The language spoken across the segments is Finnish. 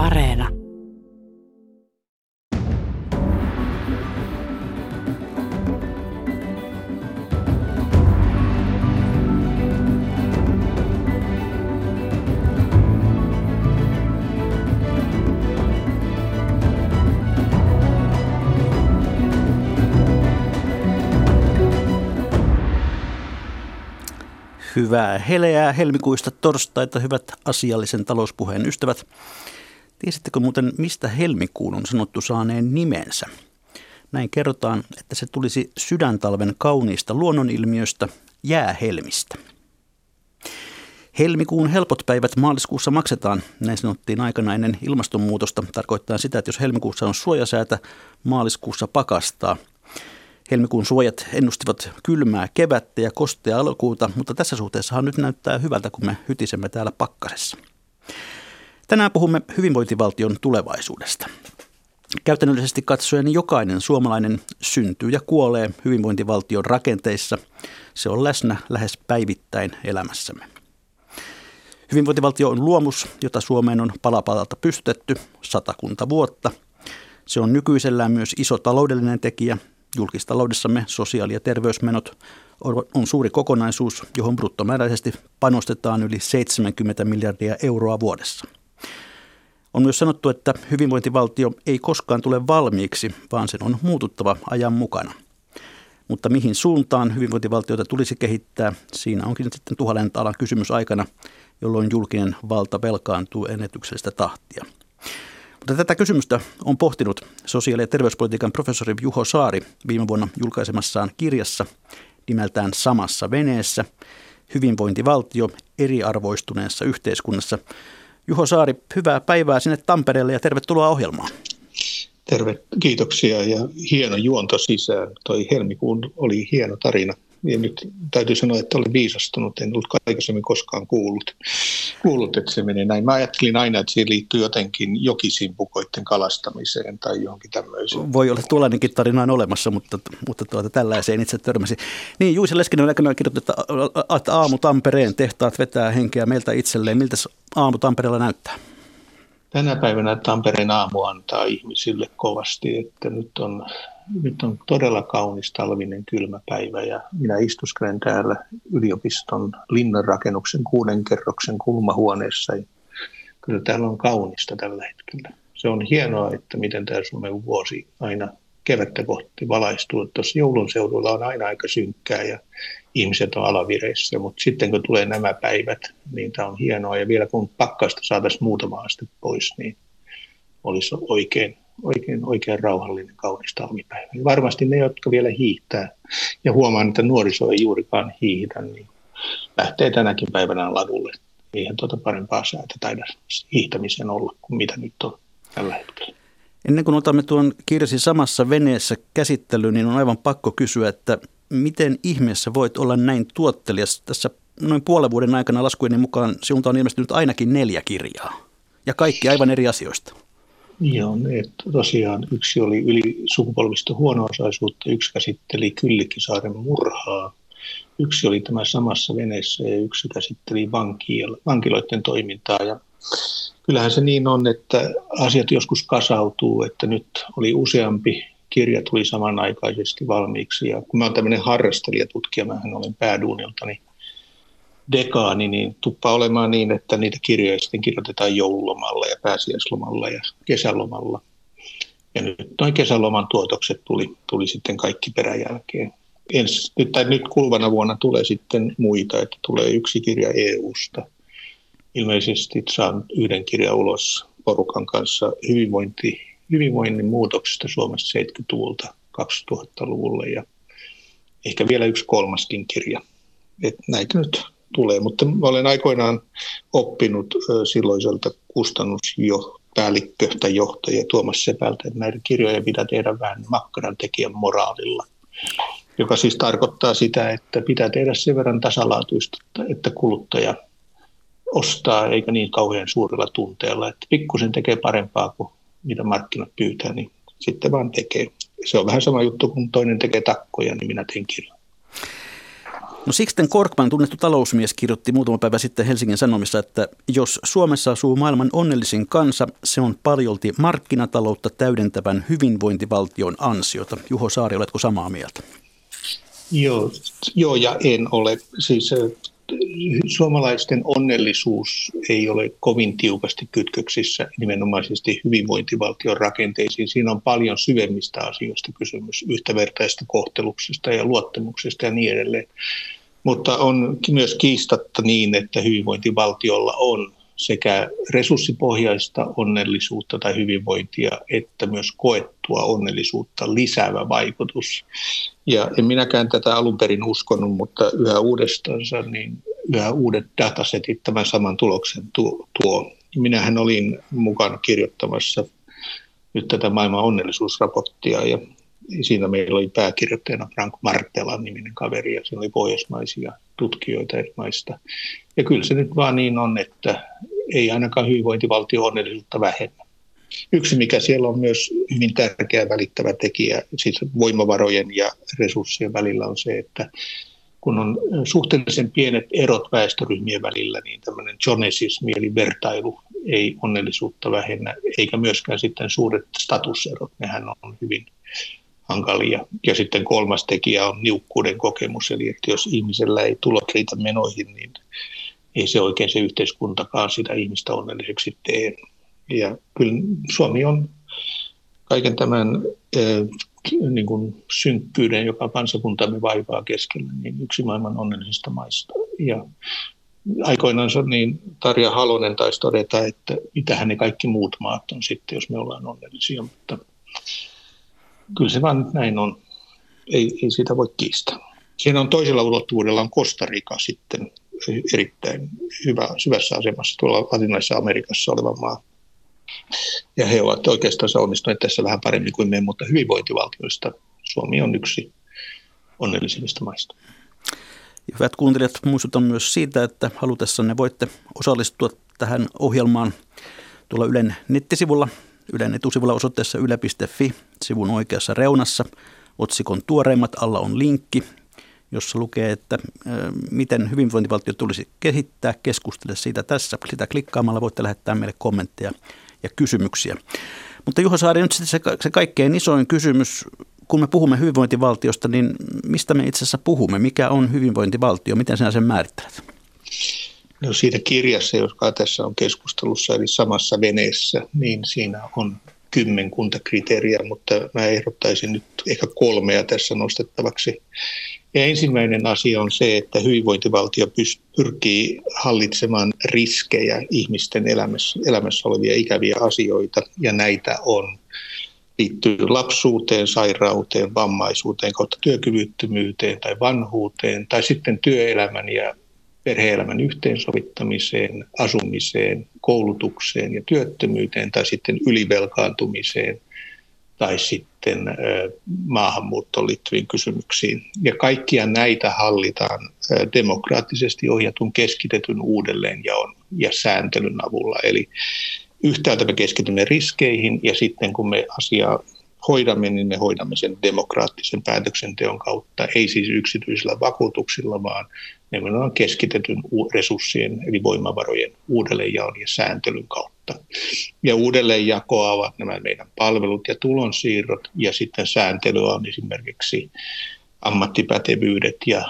Areena. Hyvää heleää helmikuista torstaita, hyvät asiallisen talouspuheen ystävät. Tiesittekö muuten, mistä helmikuun on sanottu saaneen nimensä? Näin kerrotaan, että se tulisi sydäntalven kauniista luonnonilmiöstä jäähelmistä. Helmikuun helpot päivät maaliskuussa maksetaan, näin sanottiin aikana ennen ilmastonmuutosta. Tarkoittaa sitä, että jos helmikuussa on suojasäätä, maaliskuussa pakastaa – Helmikuun suojat ennustivat kylmää kevättä ja kostea alkuuta, mutta tässä suhteessahan nyt näyttää hyvältä, kun me hytisemme täällä pakkasessa. Tänään puhumme hyvinvointivaltion tulevaisuudesta. Käytännöllisesti katsoen jokainen suomalainen syntyy ja kuolee hyvinvointivaltion rakenteissa. Se on läsnä lähes päivittäin elämässämme. Hyvinvointivaltio on luomus, jota Suomeen on palapalalta pystytetty satakunta vuotta. Se on nykyisellään myös iso taloudellinen tekijä, Julkistaloudessamme sosiaali- ja terveysmenot on suuri kokonaisuus, johon bruttomääräisesti panostetaan yli 70 miljardia euroa vuodessa. On myös sanottu, että hyvinvointivaltio ei koskaan tule valmiiksi, vaan sen on muututtava ajan mukana. Mutta mihin suuntaan hyvinvointivaltiota tulisi kehittää, siinä onkin sitten tuhannen alan kysymys aikana, jolloin julkinen valta velkaantuu ennätyksellistä tahtia. Mutta tätä kysymystä on pohtinut sosiaali- ja terveyspolitiikan professori Juho Saari viime vuonna julkaisemassaan kirjassa nimeltään Samassa veneessä, hyvinvointivaltio eriarvoistuneessa yhteiskunnassa. Juho Saari, hyvää päivää sinne Tampereelle ja tervetuloa ohjelmaan. Terve, kiitoksia ja hieno juonto sisään. Toi helmikuun oli hieno tarina ja nyt täytyy sanoa, että olen viisastunut. En ollut aikaisemmin koskaan kuullut, kuullut, että se menee näin. Mä ajattelin aina, että siihen liittyy jotenkin jokisimpukoiden kalastamiseen tai johonkin tämmöiseen. Voi olla tuollainenkin tarina on olemassa, mutta, mutta tuota, tällaiseen itse törmäsi. Niin, Juise Leskinen on kirjoittanut, että aamu Tampereen tehtaat vetää henkeä meiltä itselleen. Miltä aamu Tampereella näyttää? Tänä päivänä Tampereen aamu antaa ihmisille kovasti, että nyt on nyt on todella kaunis talvinen kylmä päivä ja minä istuskelen täällä yliopiston linnanrakennuksen kuuden kerroksen kulmahuoneessa. Ja kyllä täällä on kaunista tällä hetkellä. Se on hienoa, että miten tämä Suomen vuosi aina kevättä kohti valaistuu. Tuossa joulun seudulla on aina aika synkkää ja ihmiset on alavireissä, mutta sitten kun tulee nämä päivät, niin tämä on hienoa. Ja vielä kun pakkasta saataisiin muutama aste pois, niin olisi oikein oikein, oikein rauhallinen, kaunis talvipäivä. Ja varmasti ne, jotka vielä hiihtää, ja huomaan, että nuoriso ei juurikaan hiihitä, niin lähtee tänäkin päivänä ladulle. Eihän tuota parempaa säätä taida hiihtämisen olla kuin mitä nyt on tällä hetkellä. Ennen kuin otamme tuon kirjasi samassa veneessä käsittelyyn, niin on aivan pakko kysyä, että miten ihmeessä voit olla näin tuottelias? Tässä noin puolen vuoden aikana laskujeni mukaan sinulta on ilmestynyt ainakin neljä kirjaa. Ja kaikki aivan eri asioista. Joo, että tosiaan yksi oli yli sukupolvista huono-osaisuutta, yksi käsitteli Kyllikkisaaren murhaa, yksi oli tämä samassa veneessä ja yksi käsitteli vankiloiden toimintaa. Ja kyllähän se niin on, että asiat joskus kasautuu, että nyt oli useampi kirja tuli samanaikaisesti valmiiksi. Ja kun mä olen tämmöinen harrastelijatutkija, mä olen pääduunilta, niin dekaani, niin tuppaa olemaan niin, että niitä kirjoja sitten kirjoitetaan joululomalla ja pääsiäislomalla ja kesälomalla. Ja nyt noin kesäloman tuotokset tuli, tuli sitten kaikki peräjälkeen. Ens, nyt, tai nyt kuluvana vuonna tulee sitten muita, että tulee yksi kirja EU-sta. Ilmeisesti saan yhden kirjan ulos porukan kanssa hyvinvointi, hyvinvoinnin muutoksesta Suomessa 70-luvulta 2000-luvulle ja ehkä vielä yksi kolmaskin kirja. Et näitä nyt tulee. Mutta olen aikoinaan oppinut silloiselta kustannuspäällikkö tai johtaja Tuomas Sepältä, että näitä kirjoja pitää tehdä vähän makkaran tekijän moraalilla. Joka siis tarkoittaa sitä, että pitää tehdä sen verran tasalaatuista, että kuluttaja ostaa eikä niin kauhean suurella tunteella. Että pikkusen tekee parempaa kuin mitä markkinat pyytää, niin sitten vaan tekee. Se on vähän sama juttu, kun toinen tekee takkoja, niin minä teen kirjan. No Sixten Korkman, tunnettu talousmies, kirjoitti muutama päivä sitten Helsingin Sanomissa, että jos Suomessa asuu maailman onnellisin kansa, se on paljolti markkinataloutta täydentävän hyvinvointivaltion ansiota. Juho Saari, oletko samaa mieltä? Joo, joo ja en ole. Siis suomalaisten onnellisuus ei ole kovin tiukasti kytköksissä nimenomaisesti hyvinvointivaltion rakenteisiin. Siinä on paljon syvemmistä asioista kysymys, yhtävertaista kohteluksesta ja luottamuksesta ja niin edelleen. Mutta on myös kiistatta niin, että hyvinvointivaltiolla on sekä resurssipohjaista onnellisuutta tai hyvinvointia, että myös koettua onnellisuutta lisäävä vaikutus. Ja en minäkään tätä alun perin uskonut, mutta yhä uudestaan niin yhä uudet datasetit tämän saman tuloksen tuo. Minähän olin mukana kirjoittamassa nyt tätä maailman onnellisuusraporttia ja siinä meillä oli pääkirjoittajana Frank Martela niminen kaveri ja siinä oli pohjoismaisia tutkijoita eri maista. Ja kyllä se nyt vaan niin on, että ei ainakaan hyvinvointivaltio onnellisuutta vähennä. Yksi, mikä siellä on myös hyvin tärkeä välittävä tekijä, siis voimavarojen ja resurssien välillä on se, että kun on suhteellisen pienet erot väestöryhmien välillä, niin tämmöinen jonesismi eli vertailu ei onnellisuutta vähennä, eikä myöskään sitten suuret statuserot, nehän on hyvin hankalia. Ja sitten kolmas tekijä on niukkuuden kokemus, eli että jos ihmisellä ei tulot riitä menoihin, niin ei se oikein se yhteiskuntakaan sitä ihmistä onnelliseksi tee. Ja kyllä Suomi on kaiken tämän niin kuin synkkyyden, joka kansakuntamme vaivaa keskellä, niin yksi maailman onnellisista maista. Ja aikoinaan niin Tarja Halonen taisi todeta, että mitähän ne kaikki muut maat on sitten, jos me ollaan onnellisia, mutta kyllä se vaan näin on. Ei, ei siitä voi kiistää. Siinä on toisella ulottuvuudella on Costa Rica sitten erittäin hyvä, syvässä asemassa tuolla latinalaisessa Amerikassa oleva maa. Ja he ovat oikeastaan onnistuneet tässä vähän paremmin kuin me, mutta hyvinvointivaltioista Suomi on yksi onnellisimmista maista. Hyvät kuuntelijat, muistutan myös siitä, että halutessanne voitte osallistua tähän ohjelmaan tuolla Ylen nettisivulla, Ylen etusivulla osoitteessa yle.fi, sivun oikeassa reunassa. Otsikon tuoreimmat alla on linkki, jossa lukee, että miten hyvinvointivaltio tulisi kehittää. Keskustele siitä tässä. Sitä klikkaamalla voitte lähettää meille kommentteja ja kysymyksiä. Mutta Juho Saari, nyt se, se kaikkein isoin kysymys, kun me puhumme hyvinvointivaltiosta, niin mistä me itse asiassa puhumme? Mikä on hyvinvointivaltio? Miten sinä sen määrittelet? No siitä kirjassa, joka tässä on keskustelussa, eli samassa veneessä, niin siinä on kymmenkunta kriteeriä, mutta mä ehdottaisin nyt ehkä kolmea tässä nostettavaksi. Ja ensimmäinen asia on se, että hyvinvointivaltio pyrkii hallitsemaan riskejä ihmisten elämässä, elämässä olevia ikäviä asioita, ja näitä on liittyy lapsuuteen, sairauteen, vammaisuuteen, kautta työkyvyttömyyteen tai vanhuuteen, tai sitten työelämän ja perheelämän yhteensovittamiseen, asumiseen, koulutukseen ja työttömyyteen tai sitten ylivelkaantumiseen tai sitten maahanmuuttoon liittyviin kysymyksiin. Ja kaikkia näitä hallitaan demokraattisesti ohjatun keskitetyn uudelleenjaon ja sääntelyn avulla. Eli yhtäältä me keskitymme riskeihin ja sitten kun me asiaa hoidamme, niin me hoidamme sen demokraattisen päätöksenteon kautta, ei siis yksityisillä vakuutuksilla, vaan nimenomaan keskitetyn resurssien eli voimavarojen uudelleenjaon ja sääntelyn kautta. Ja uudelleenjakoa ovat nämä meidän palvelut ja tulonsiirrot ja sitten sääntelyä on esimerkiksi ammattipätevyydet ja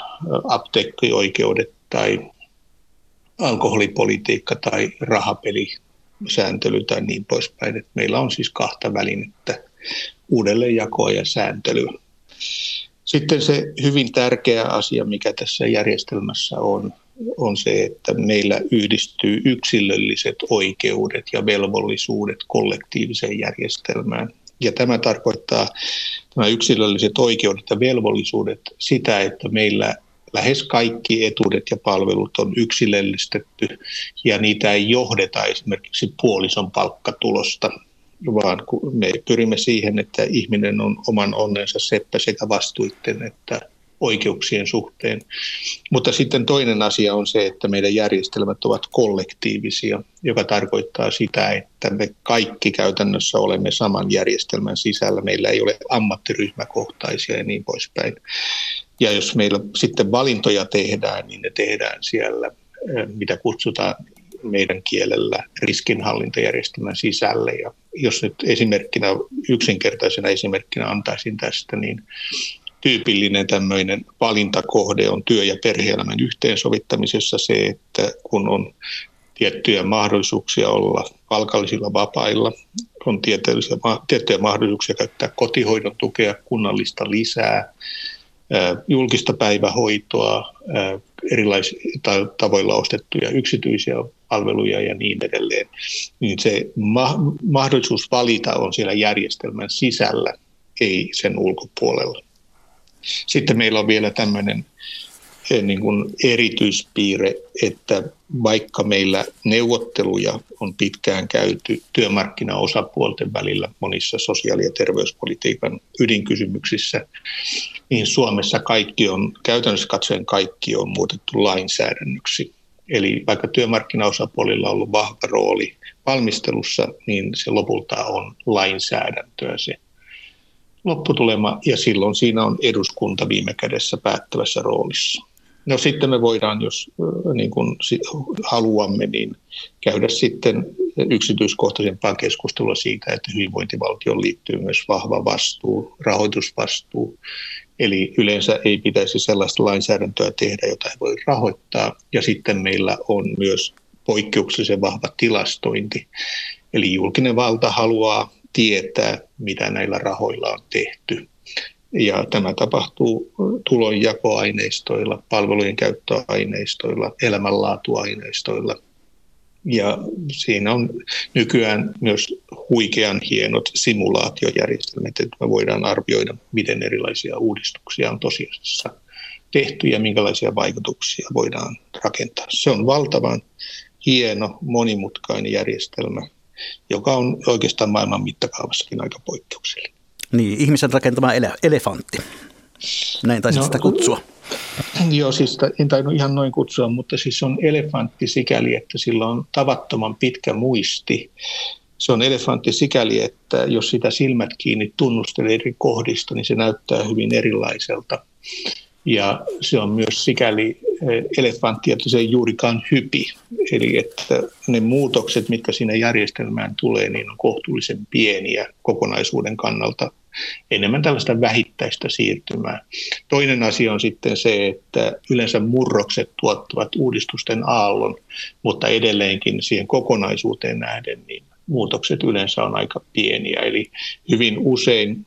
apteekkioikeudet tai alkoholipolitiikka tai rahapelisääntely tai niin poispäin. Et meillä on siis kahta välinettä, uudelleenjakoa ja sääntelyä. Sitten se hyvin tärkeä asia, mikä tässä järjestelmässä on, on se, että meillä yhdistyy yksilölliset oikeudet ja velvollisuudet kollektiiviseen järjestelmään. Ja tämä tarkoittaa nämä yksilölliset oikeudet ja velvollisuudet sitä, että meillä lähes kaikki etuudet ja palvelut on yksilöllistetty ja niitä ei johdeta esimerkiksi puolison palkkatulosta vaan me pyrimme siihen, että ihminen on oman onnensa seppä sekä vastuitten että oikeuksien suhteen. Mutta sitten toinen asia on se, että meidän järjestelmät ovat kollektiivisia, joka tarkoittaa sitä, että me kaikki käytännössä olemme saman järjestelmän sisällä. Meillä ei ole ammattiryhmäkohtaisia ja niin poispäin. Ja jos meillä sitten valintoja tehdään, niin ne tehdään siellä, mitä kutsutaan meidän kielellä riskinhallintajärjestelmän sisälle. Ja jos nyt esimerkkinä, yksinkertaisena esimerkkinä antaisin tästä, niin tyypillinen tämmöinen valintakohde on työ- ja perhe-elämän yhteensovittamisessa se, että kun on tiettyjä mahdollisuuksia olla palkallisilla vapailla, on tiettyjä mahdollisuuksia käyttää kotihoidon tukea, kunnallista lisää, julkista päivähoitoa, erilaisilla tavoilla ostettuja yksityisiä palveluja ja niin edelleen, niin se ma- mahdollisuus valita on siellä järjestelmän sisällä, ei sen ulkopuolella. Sitten meillä on vielä tämmöinen niin kuin erityispiirre, että vaikka meillä neuvotteluja on pitkään käyty työmarkkinaosapuolten välillä monissa sosiaali- ja terveyspolitiikan ydinkysymyksissä, niin Suomessa kaikki on, käytännössä katsoen kaikki on muutettu lainsäädännöksi. Eli vaikka työmarkkinaosapuolilla on ollut vahva rooli valmistelussa, niin se lopulta on lainsäädäntöä se lopputulema, ja silloin siinä on eduskunta viime kädessä päättävässä roolissa. No sitten me voidaan, jos niin kuin haluamme, niin käydä sitten yksityiskohtaisempaa keskustelua siitä, että hyvinvointivaltioon liittyy myös vahva vastuu, rahoitusvastuu. Eli yleensä ei pitäisi sellaista lainsäädäntöä tehdä, jota ei voi rahoittaa. Ja sitten meillä on myös poikkeuksellisen vahva tilastointi. Eli julkinen valta haluaa tietää, mitä näillä rahoilla on tehty. Ja tämä tapahtuu tulonjakoaineistoilla, palvelujen käyttöaineistoilla, elämänlaatuaineistoilla. Ja siinä on nykyään myös huikean hienot simulaatiojärjestelmät, että me voidaan arvioida, miten erilaisia uudistuksia on tosiasiassa tehty ja minkälaisia vaikutuksia voidaan rakentaa. Se on valtavan hieno, monimutkainen järjestelmä, joka on oikeastaan maailman mittakaavassakin aika poikkeuksellinen. Niin, ihmisen rakentama ele- elefantti. Näin taisit no, sitä kutsua. Joo, siis en tainnut ihan noin kutsua, mutta siis on elefantti sikäli, että sillä on tavattoman pitkä muisti. Se on elefantti sikäli, että jos sitä silmät kiinni tunnustelee eri kohdista, niin se näyttää hyvin erilaiselta. Ja se on myös sikäli eh, elefantti, että se ei juurikaan hypi. Eli että ne muutokset, mitkä siinä järjestelmään tulee, niin on kohtuullisen pieniä kokonaisuuden kannalta enemmän tällaista vähittäistä siirtymää. Toinen asia on sitten se, että yleensä murrokset tuottavat uudistusten aallon, mutta edelleenkin siihen kokonaisuuteen nähden niin muutokset yleensä on aika pieniä. Eli hyvin usein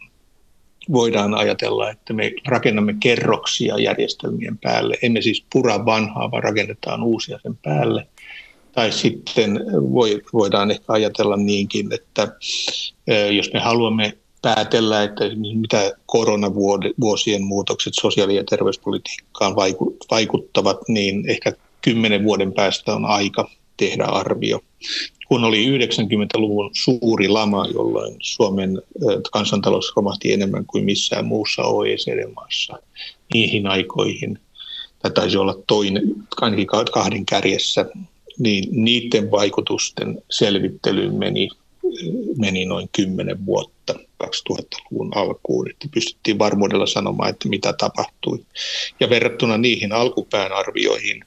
voidaan ajatella, että me rakennamme kerroksia järjestelmien päälle. Emme siis pura vanhaa, vaan rakennetaan uusia sen päälle. Tai sitten voidaan ehkä ajatella niinkin, että jos me haluamme päätellä, että mitä koronavuosien muutokset sosiaali- ja terveyspolitiikkaan vaikuttavat, niin ehkä kymmenen vuoden päästä on aika tehdä arvio. Kun oli 90-luvun suuri lama, jolloin Suomen kansantalous romahti enemmän kuin missään muussa OECD-maassa niihin aikoihin, tai taisi olla toinen, kahden kärjessä, niin niiden vaikutusten selvittelyyn meni, meni noin kymmenen vuotta 2000-luvun alkuun, että pystyttiin varmuudella sanomaan, että mitä tapahtui. Ja verrattuna niihin alkupään arvioihin,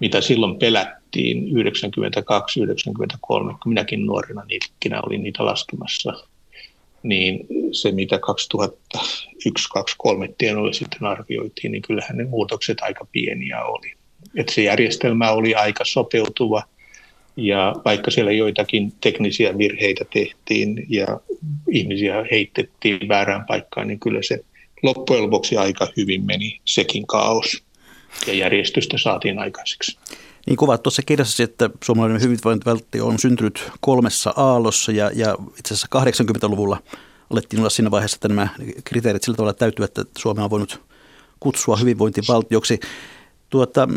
mitä silloin pelättiin 92, 93, kun minäkin nuorena niitäkin olin niitä laskemassa, niin se mitä 2001, 2003 tienoilla sitten arvioitiin, niin kyllähän ne muutokset aika pieniä oli. Että se järjestelmä oli aika sopeutuva ja vaikka siellä joitakin teknisiä virheitä tehtiin ja ihmisiä heitettiin väärään paikkaan, niin kyllä se loppujen lopuksi aika hyvin meni sekin kaos ja järjestystä saatiin aikaiseksi. Niin kuvat tuossa kirjassa, että suomalainen hyvinvointivaltio on syntynyt kolmessa aallossa ja, ja itse asiassa 80-luvulla alettiin olla siinä vaiheessa, että nämä kriteerit sillä tavalla täytyy, että Suomea on voinut kutsua hyvinvointivaltioksi. Tuota,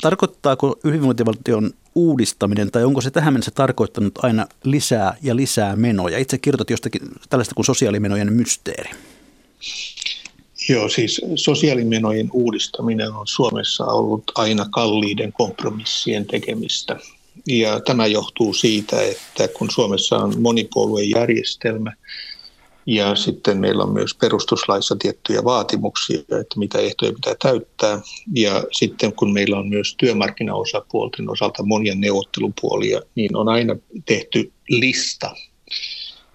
tarkoittaako hyvinvointivaltion uudistaminen, tai onko se tähän mennessä tarkoittanut aina lisää ja lisää menoja? Itse kirjoitat jostakin tällaista kuin sosiaalimenojen mysteeri. Joo, siis sosiaalimenojen uudistaminen on Suomessa ollut aina kalliiden kompromissien tekemistä. Ja tämä johtuu siitä, että kun Suomessa on monipuoluejärjestelmä Ja sitten meillä on myös perustuslaissa tiettyjä vaatimuksia, että mitä ehtoja pitää täyttää. Ja sitten kun meillä on myös työmarkkinaosapuolten osalta monia neuvottelupuolia, niin on aina tehty lista.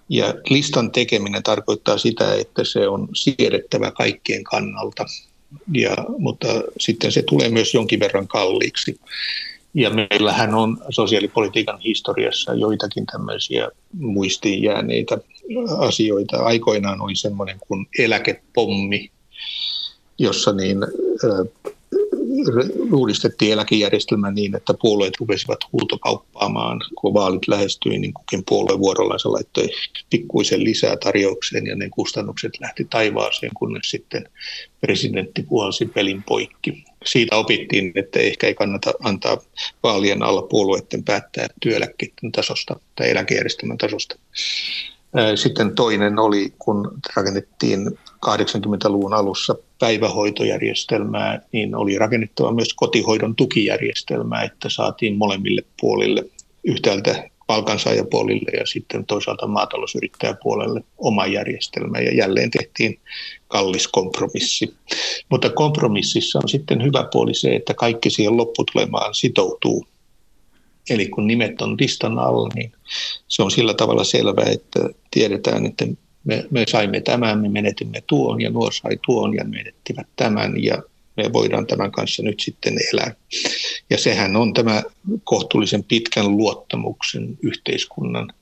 Ja listan tekeminen tarkoittaa sitä, että se on siedettävä kaikkien kannalta. Ja, mutta sitten se tulee myös jonkin verran kalliiksi. Ja meillähän on sosiaalipolitiikan historiassa joitakin tämmöisiä muistiin jääneitä asioita. Aikoinaan oli semmoinen kuin eläkepommi, jossa niin uudistettiin eläkejärjestelmä niin, että puolueet rupesivat huutokauppaamaan, kun vaalit lähestyi, niin kukin puolue vuorollansa laittoi pikkuisen lisää tarjoukseen ja ne kustannukset lähti taivaaseen, kunnes sitten presidentti puhalsi pelin poikki. Siitä opittiin, että ehkä ei kannata antaa vaalien alla puolueiden päättää työeläkkeiden tasosta tai eläkejärjestelmän tasosta. Sitten toinen oli, kun rakennettiin 80-luvun alussa päivähoitojärjestelmää, niin oli rakennettava myös kotihoidon tukijärjestelmää, että saatiin molemmille puolille yhtäältä palkansaajapuolille ja sitten toisaalta maatalousyrittäjäpuolelle oma järjestelmä ja jälleen tehtiin kallis kompromissi. Mutta kompromississa on sitten hyvä puoli se, että kaikki siihen lopputulemaan sitoutuu. Eli kun nimet on listan alla, niin se on sillä tavalla selvää, että tiedetään, että me, me saimme tämän, me menetimme tuon ja nuo sai tuon ja menettivät tämän ja me voidaan tämän kanssa nyt sitten elää. Ja sehän on tämä kohtuullisen pitkän luottamuksen yhteiskunnan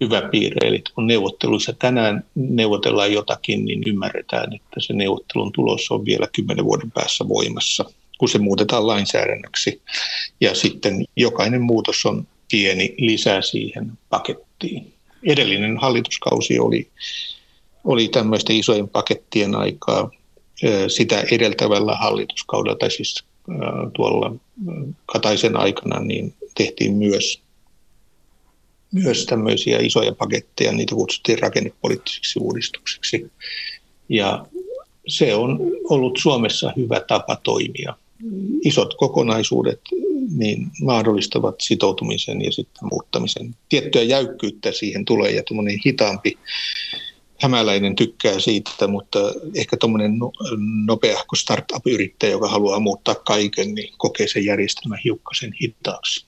hyvä piirre. Eli kun neuvotteluissa tänään neuvotellaan jotakin, niin ymmärretään, että se neuvottelun tulos on vielä kymmenen vuoden päässä voimassa, kun se muutetaan lainsäädännöksi. Ja sitten jokainen muutos on pieni lisää siihen pakettiin edellinen hallituskausi oli, oli tämmöisten isojen pakettien aikaa. Sitä edeltävällä hallituskaudella, tai siis tuolla Kataisen aikana, niin tehtiin myös, myös tämmöisiä isoja paketteja, niitä kutsuttiin rakennepoliittisiksi uudistuksiksi. Ja se on ollut Suomessa hyvä tapa toimia. Isot kokonaisuudet niin mahdollistavat sitoutumisen ja sitten muuttamisen. Tiettyä jäykkyyttä siihen tulee ja tuommoinen hitaampi hämäläinen tykkää siitä, mutta ehkä tuommoinen no, nopeahko startup-yrittäjä, joka haluaa muuttaa kaiken, niin kokee sen järjestelmän hiukkasen hitaaksi.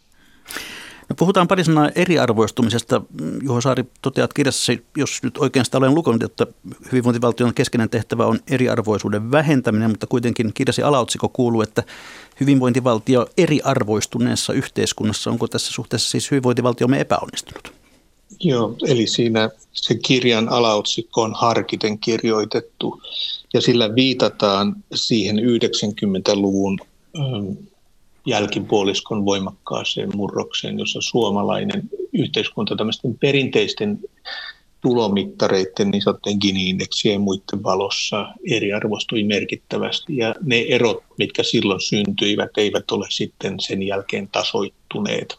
No puhutaan pari sanaa eriarvoistumisesta. Juho Saari toteat kirjassa, jos nyt oikein sitä olen lukenut, että hyvinvointivaltion keskeinen tehtävä on eriarvoisuuden vähentäminen, mutta kuitenkin kirjasi alaotsikko kuuluu, että hyvinvointivaltio eriarvoistuneessa yhteiskunnassa. Onko tässä suhteessa siis hyvinvointivaltiomme epäonnistunut? Joo, eli siinä se kirjan alaotsikko on harkiten kirjoitettu ja sillä viitataan siihen 90-luvun jälkipuoliskon voimakkaaseen murrokseen, jossa suomalainen yhteiskunta tämmöisten perinteisten tulomittareiden, niin sanottujen Gini-indeksien ja muiden valossa eriarvostui merkittävästi. Ja ne erot, mitkä silloin syntyivät, eivät ole sitten sen jälkeen tasoittuneet.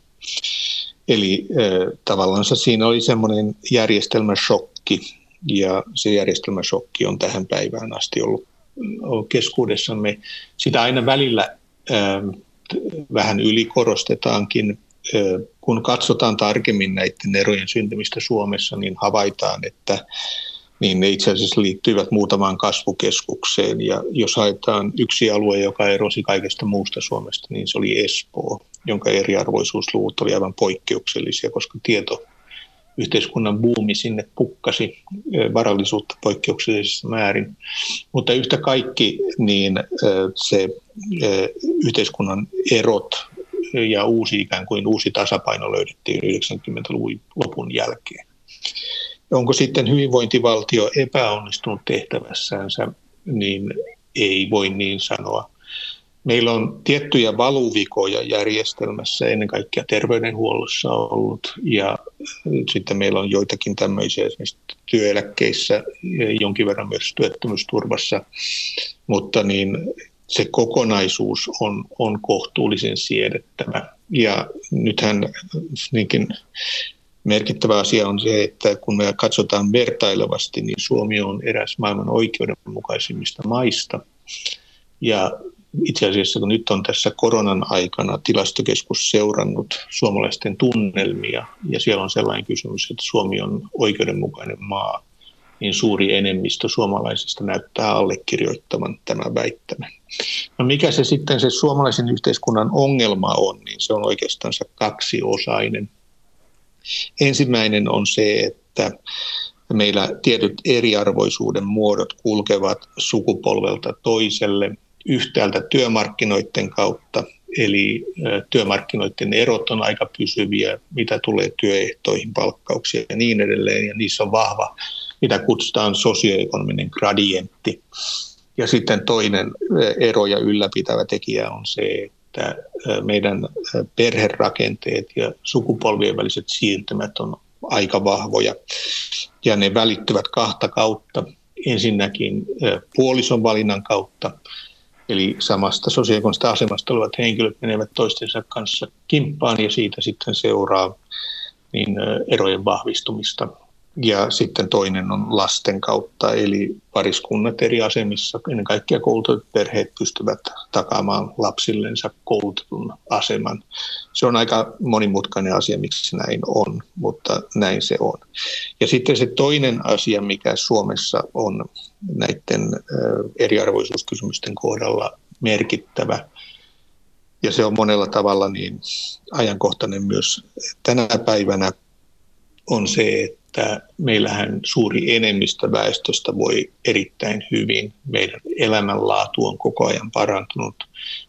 Eli tavallaan siinä oli semmoinen järjestelmäshokki, ja se järjestelmäshokki on tähän päivään asti ollut, keskuudessamme. Sitä aina välillä vähän ylikorostetaankin. Kun katsotaan tarkemmin näiden erojen syntymistä Suomessa, niin havaitaan, että niin ne itse asiassa liittyivät muutamaan kasvukeskukseen. Ja jos haetaan yksi alue, joka erosi kaikesta muusta Suomesta, niin se oli Espoo, jonka eriarvoisuusluvut oli aivan poikkeuksellisia, koska tieto yhteiskunnan buumi sinne pukkasi varallisuutta poikkeuksellisessa määrin. Mutta yhtä kaikki niin se yhteiskunnan erot ja uusi ikään kuin uusi tasapaino löydettiin 90-luvun lopun jälkeen. Onko sitten hyvinvointivaltio epäonnistunut tehtävässänsä, niin ei voi niin sanoa. Meillä on tiettyjä valuvikoja järjestelmässä, ennen kaikkea terveydenhuollossa ollut, ja sitten meillä on joitakin tämmöisiä esimerkiksi työeläkkeissä, jonkin verran myös työttömyysturvassa, mutta niin se kokonaisuus on, on kohtuullisen siedettävä. Ja nythän niinkin merkittävä asia on se, että kun me katsotaan vertailevasti, niin Suomi on eräs maailman oikeudenmukaisimmista maista. Ja itse asiassa kun nyt on tässä koronan aikana tilastokeskus seurannut suomalaisten tunnelmia, ja siellä on sellainen kysymys, että Suomi on oikeudenmukainen maa, niin suuri enemmistö suomalaisista näyttää allekirjoittavan tämän väittämän. No mikä se sitten se suomalaisen yhteiskunnan ongelma on, niin se on oikeastaan kaksiosainen. Ensimmäinen on se, että meillä tietyt eriarvoisuuden muodot kulkevat sukupolvelta toiselle yhtäältä työmarkkinoiden kautta, eli työmarkkinoiden erot on aika pysyviä, mitä tulee työehtoihin, palkkauksiin ja niin edelleen, ja niissä on vahva, mitä kutsutaan sosioekonominen gradientti. Ja sitten toinen eroja ylläpitävä tekijä on se, että meidän perherakenteet ja sukupolvien väliset siirtymät on aika vahvoja ja ne välittyvät kahta kautta. Ensinnäkin puolison valinnan kautta, eli samasta sosiaalista asemasta olevat henkilöt menevät toistensa kanssa kimppaan ja siitä sitten seuraa niin erojen vahvistumista ja sitten toinen on lasten kautta, eli pariskunnat eri asemissa, ennen kaikkea koulutetut perheet pystyvät takaamaan lapsillensa koulutetun aseman. Se on aika monimutkainen asia, miksi näin on, mutta näin se on. Ja sitten se toinen asia, mikä Suomessa on näiden eriarvoisuuskysymysten kohdalla merkittävä, ja se on monella tavalla niin ajankohtainen myös tänä päivänä, on se, että meillähän suuri enemmistö väestöstä voi erittäin hyvin. Meidän elämänlaatu on koko ajan parantunut.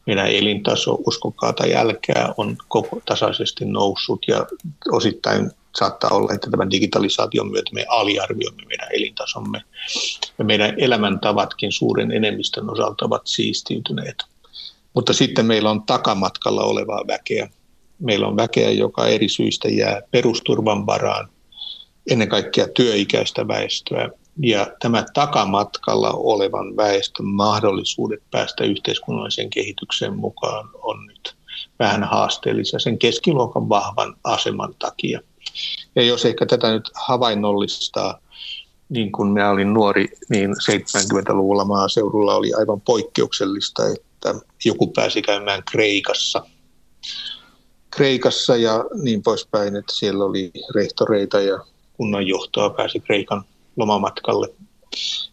Meidän elintaso, uskokaa tai jälkää, on koko tasaisesti noussut ja osittain saattaa olla, että tämän digitalisaation myötä me aliarvioimme meidän elintasomme. Ja meidän elämäntavatkin suuren enemmistön osalta ovat siistiytyneet. Mutta sitten meillä on takamatkalla olevaa väkeä. Meillä on väkeä, joka eri syistä jää perusturvan varaan – ennen kaikkea työikäistä väestöä. Ja tämä takamatkalla olevan väestön mahdollisuudet päästä yhteiskunnalliseen kehitykseen mukaan on nyt vähän haasteellisia sen keskiluokan vahvan aseman takia. Ja jos ehkä tätä nyt havainnollistaa, niin kun minä olin nuori, niin 70-luvulla maaseudulla oli aivan poikkeuksellista, että joku pääsi käymään Kreikassa. Kreikassa ja niin poispäin, että siellä oli rehtoreita ja kunnanjohtoa pääsi Kreikan lomamatkalle.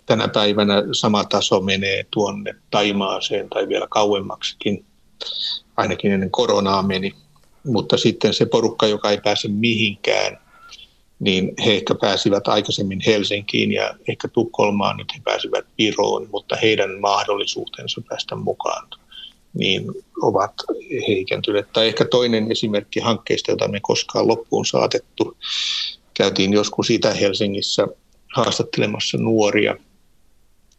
Tänä päivänä sama taso menee tuonne Taimaaseen tai vielä kauemmaksikin, ainakin ennen koronaa meni. Mutta sitten se porukka, joka ei pääse mihinkään, niin he ehkä pääsivät aikaisemmin Helsinkiin ja ehkä Tukholmaan, nyt he pääsivät Viroon, mutta heidän mahdollisuutensa päästä mukaan niin ovat heikentyneet. Tai ehkä toinen esimerkki hankkeista, jota me koskaan loppuun saatettu, käytiin joskus Itä-Helsingissä haastattelemassa nuoria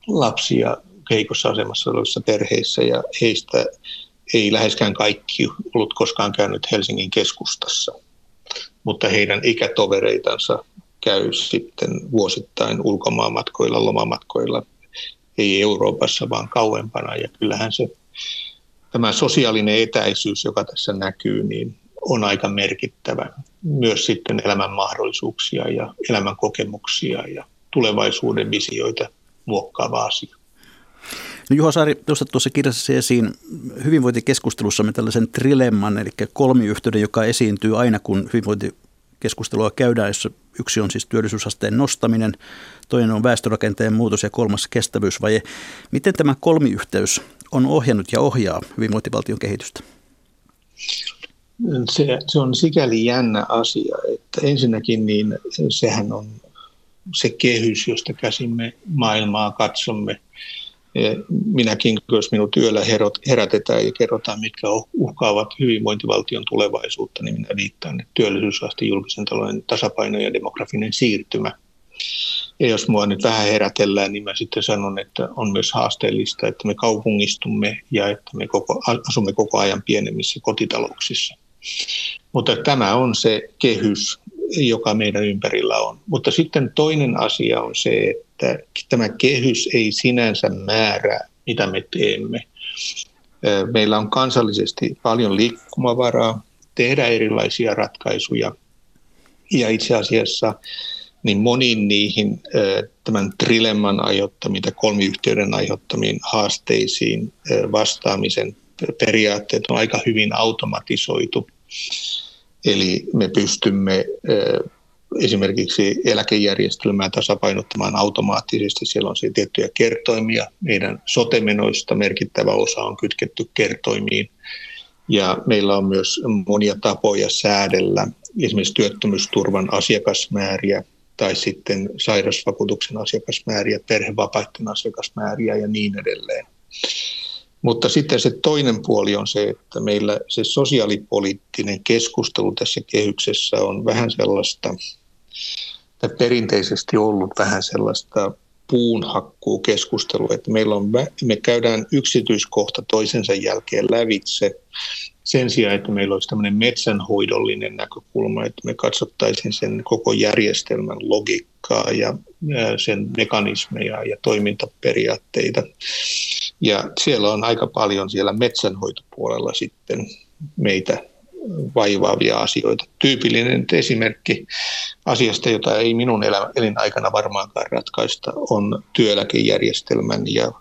lapsia heikossa asemassa olevissa perheissä ja heistä ei läheskään kaikki ollut koskaan käynyt Helsingin keskustassa, mutta heidän ikätovereitansa käy sitten vuosittain ulkomaanmatkoilla, lomamatkoilla, ei Euroopassa vaan kauempana. Ja kyllähän se tämä sosiaalinen etäisyys, joka tässä näkyy, niin on aika merkittävä. Myös sitten elämän mahdollisuuksia ja elämän kokemuksia ja tulevaisuuden visioita muokkaava asia. No Juha Saari, tuosta tuossa kirjassa esiin hyvinvointikeskustelussamme tällaisen trilemman, eli kolmiyhteyden, joka esiintyy aina, kun hyvinvointikeskustelua käydään, jossa yksi on siis työllisyysasteen nostaminen, toinen on väestörakenteen muutos ja kolmas kestävyysvaje. Miten tämä kolmiyhteys on ohjannut ja ohjaa hyvinvointivaltion kehitystä? se, se on sikäli jännä asia, että ensinnäkin niin sehän on se kehys, josta käsimme maailmaa katsomme. Minäkin, jos minut yöllä herätetään ja kerrotaan, mitkä uhkaavat hyvinvointivaltion tulevaisuutta, niin minä viittaan työllisyysaste, julkisen talouden tasapaino ja demografinen siirtymä. Ja jos mua nyt vähän herätellään, niin mä sitten sanon, että on myös haasteellista, että me kaupungistumme ja että me koko, asumme koko ajan pienemmissä kotitalouksissa. Mutta tämä on se kehys, joka meidän ympärillä on. Mutta sitten toinen asia on se, että tämä kehys ei sinänsä määrää, mitä me teemme. Meillä on kansallisesti paljon liikkumavaraa tehdä erilaisia ratkaisuja. Ja itse asiassa niin moniin niihin tämän trilemman aiheuttamiin tai kolmiyhteyden aiheuttamiin haasteisiin vastaamisen periaatteet on aika hyvin automatisoitu. Eli me pystymme esimerkiksi eläkejärjestelmää tasapainottamaan automaattisesti. Siellä on se tiettyjä kertoimia. Meidän sotemenoista merkittävä osa on kytketty kertoimiin. Ja meillä on myös monia tapoja säädellä esimerkiksi työttömyysturvan asiakasmääriä tai sitten sairausvakuutuksen asiakasmääriä, perhevapaiden asiakasmääriä ja niin edelleen. Mutta sitten se toinen puoli on se, että meillä se sosiaalipoliittinen keskustelu tässä kehyksessä on vähän sellaista, tai perinteisesti ollut vähän sellaista puunhakkuu keskustelua, että meillä on, me käydään yksityiskohta toisensa jälkeen lävitse sen sijaan, että meillä olisi tämmöinen metsänhoidollinen näkökulma, että me katsottaisiin sen koko järjestelmän logiikkaa ja sen mekanismeja ja toimintaperiaatteita. Ja siellä on aika paljon siellä metsänhoitopuolella sitten meitä vaivaavia asioita. Tyypillinen esimerkki asiasta, jota ei minun elinaikana varmaankaan ratkaista, on työeläkejärjestelmän ja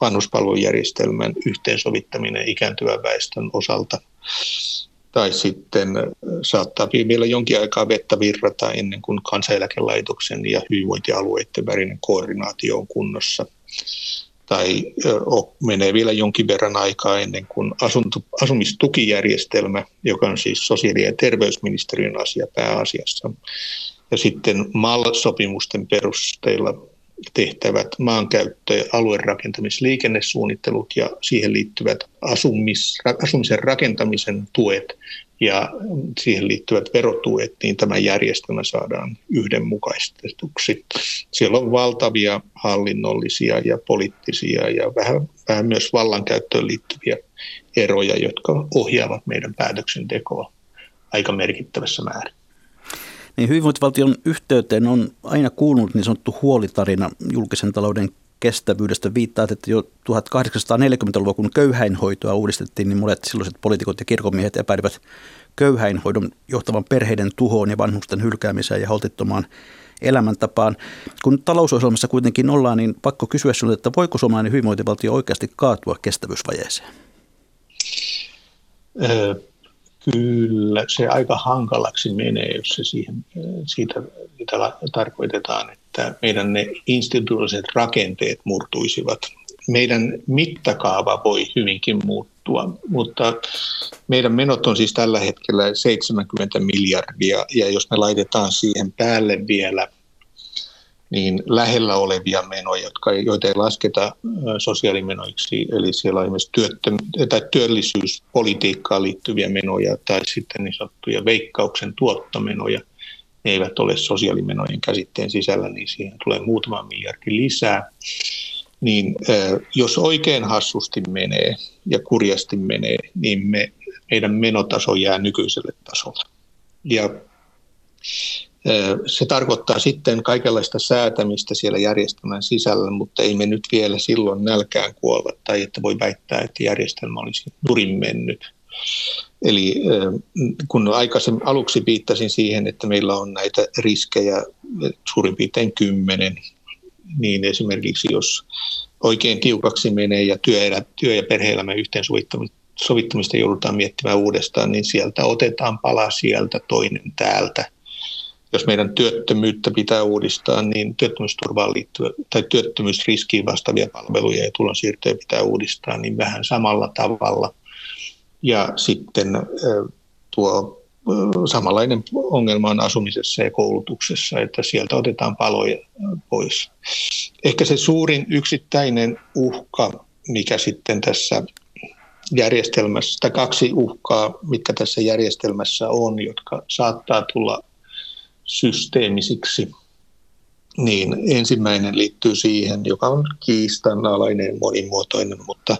vanhuspalvelujärjestelmän yhteensovittaminen ikääntyvän väestön osalta. Tai sitten saattaa vielä jonkin aikaa vettä virrata ennen kuin kansaneläkelaitoksen ja hyvinvointialueiden välinen koordinaatio on kunnossa tai menee vielä jonkin verran aikaa ennen kuin asunto, asumistukijärjestelmä, joka on siis sosiaali- ja terveysministeriön asia pääasiassa, ja sitten MAL-sopimusten perusteella tehtävät maankäyttö- ja aluerakentamisliikennesuunnittelut ja siihen liittyvät asumis, asumisen rakentamisen tuet ja siihen liittyvät verotuet, niin tämä järjestelmä saadaan yhdenmukaistetuksi. Siellä on valtavia hallinnollisia ja poliittisia ja vähän, vähän myös vallankäyttöön liittyviä eroja, jotka ohjaavat meidän päätöksentekoa aika merkittävässä määrin. Niin hyvinvointivaltion yhteyteen on aina kuulunut niin sanottu huolitarina julkisen talouden kestävyydestä. Viittaat, että jo 1840-luvulla, kun köyhäinhoitoa uudistettiin, niin monet silloiset poliitikot ja kirkomiehet epäilivät köyhäinhoidon johtavan perheiden tuhoon ja vanhusten hylkäämiseen ja holtittomaan elämäntapaan. Kun talousohjelmassa kuitenkin ollaan, niin pakko kysyä sinulle, että voiko suomalainen hyvinvointivaltio oikeasti kaatua kestävyysvajeeseen? Kyllä, se aika hankalaksi menee, jos se siihen, siitä mitä tarkoitetaan, että meidän ne instituutioiset rakenteet murtuisivat. Meidän mittakaava voi hyvinkin muuttua, mutta meidän menot on siis tällä hetkellä 70 miljardia, ja jos me laitetaan siihen päälle vielä niin lähellä olevia menoja, jotka, joita ei lasketa sosiaalimenoiksi, eli siellä on esimerkiksi työttö- tai työllisyyspolitiikkaan liittyviä menoja tai sitten niin sanottuja veikkauksen tuottomenoja, ne eivät ole sosiaalimenojen käsitteen sisällä, niin siihen tulee muutama miljardi lisää. Niin jos oikein hassusti menee ja kurjasti menee, niin me, meidän menotaso jää nykyiselle tasolle. Ja se tarkoittaa sitten kaikenlaista säätämistä siellä järjestelmän sisällä, mutta ei me nyt vielä silloin nälkään kuolla tai että voi väittää, että järjestelmä olisi nurin mennyt. Eli kun aikaisemmin aluksi viittasin siihen, että meillä on näitä riskejä suurin piirtein kymmenen, niin esimerkiksi jos oikein tiukaksi menee ja työ, työ- ja perhe-elämän yhteensovittamista joudutaan miettimään uudestaan, niin sieltä otetaan pala sieltä, toinen täältä – jos meidän työttömyyttä pitää uudistaa, niin työttömyysturvaan liittyvä tai työttömyysriskiin vastaavia palveluja ja tulonsiirtoja pitää uudistaa niin vähän samalla tavalla. Ja sitten tuo samanlainen ongelma on asumisessa ja koulutuksessa, että sieltä otetaan paloja pois. Ehkä se suurin yksittäinen uhka, mikä sitten tässä järjestelmässä, tai kaksi uhkaa, mitkä tässä järjestelmässä on, jotka saattaa tulla systeemisiksi, niin ensimmäinen liittyy siihen, joka on kiistanalainen, monimuotoinen, mutta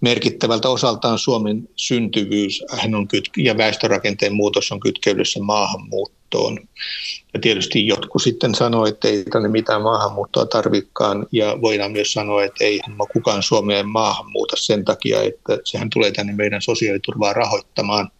merkittävältä osaltaan Suomen syntyvyys on kyt- ja väestörakenteen muutos on kytkeydessä maahanmuuttoon. Ja tietysti jotkut sitten sanoo, että ei tänne mitään maahanmuuttoa tarvikaan, ja voidaan myös sanoa, että ei kukaan Suomeen maahanmuuta sen takia, että sehän tulee tänne meidän sosiaaliturvaa rahoittamaan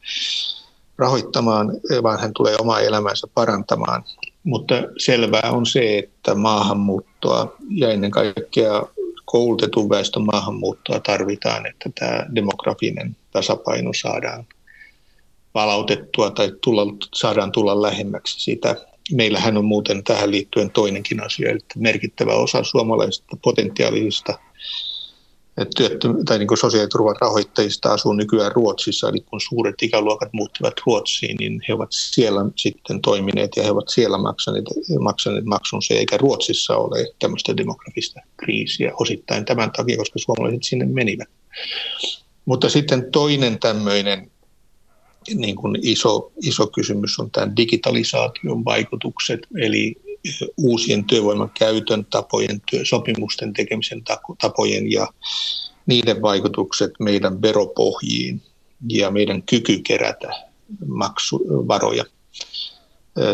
rahoittamaan, vaan hän tulee omaa elämänsä parantamaan. Mutta selvää on se, että maahanmuuttoa ja ennen kaikkea koulutetun väestön maahanmuuttoa tarvitaan, että tämä demografinen tasapaino saadaan palautettua tai tulla, saadaan tulla lähemmäksi sitä. Meillähän on muuten tähän liittyen toinenkin asia, että merkittävä osa suomalaisista potentiaalisista työttöm- tai niin sosiaaliturvan rahoittajista asuu nykyään Ruotsissa, eli kun suuret ikäluokat muuttivat Ruotsiin, niin he ovat siellä sitten toimineet ja he ovat siellä maksaneet, maksaneet maksunsa, eikä Ruotsissa ole tämmöistä demografista kriisiä osittain tämän takia, koska suomalaiset sinne menivät. Mutta sitten toinen tämmöinen niin kuin iso, iso kysymys on tämän digitalisaation vaikutukset, eli uusien työvoiman käytön tapojen, työ, sopimusten tekemisen tapojen ja niiden vaikutukset meidän veropohjiin ja meidän kyky kerätä maksuvaroja.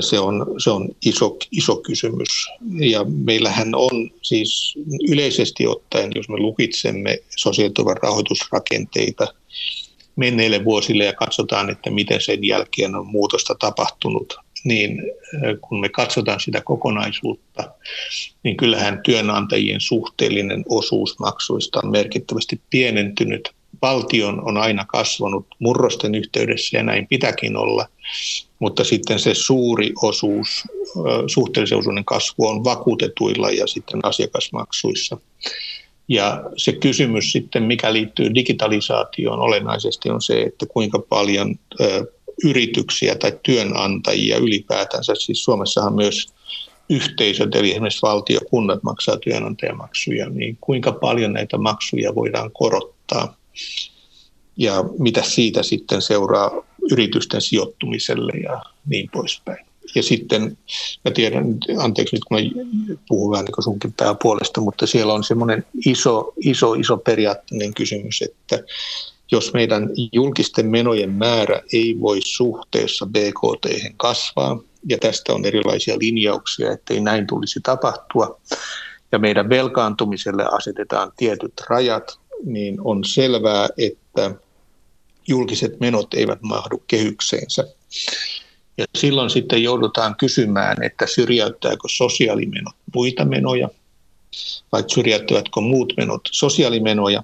Se on, se on iso, iso kysymys. Ja meillähän on siis yleisesti ottaen, jos me lukitsemme sosiaaliturvan rahoitusrakenteita menneille vuosille ja katsotaan, että miten sen jälkeen on muutosta tapahtunut, niin kun me katsotaan sitä kokonaisuutta, niin kyllähän työnantajien suhteellinen osuus maksuista on merkittävästi pienentynyt. Valtion on aina kasvanut murrosten yhteydessä ja näin pitäkin olla, mutta sitten se suuri osuus, suhteellisen osuuden kasvu on vakuutetuilla ja sitten asiakasmaksuissa. Ja se kysymys sitten, mikä liittyy digitalisaatioon olennaisesti, on se, että kuinka paljon yrityksiä tai työnantajia ylipäätänsä. Siis Suomessahan myös yhteisöt, eli esimerkiksi valtio, kunnat maksaa työnantajamaksuja, niin kuinka paljon näitä maksuja voidaan korottaa ja mitä siitä sitten seuraa yritysten sijoittumiselle ja niin poispäin. Ja sitten, mä tiedän, anteeksi nyt kun mä puhun vähän niin sunkin puolesta, mutta siellä on semmoinen iso, iso, iso periaatteinen kysymys, että jos meidän julkisten menojen määrä ei voi suhteessa BKT kasvaa, ja tästä on erilaisia linjauksia, ettei näin tulisi tapahtua, ja meidän velkaantumiselle asetetaan tietyt rajat, niin on selvää, että julkiset menot eivät mahdu kehykseensä. Ja silloin sitten joudutaan kysymään, että syrjäyttääkö sosiaalimenot muita menoja, vai syrjäyttävätkö muut menot sosiaalimenoja,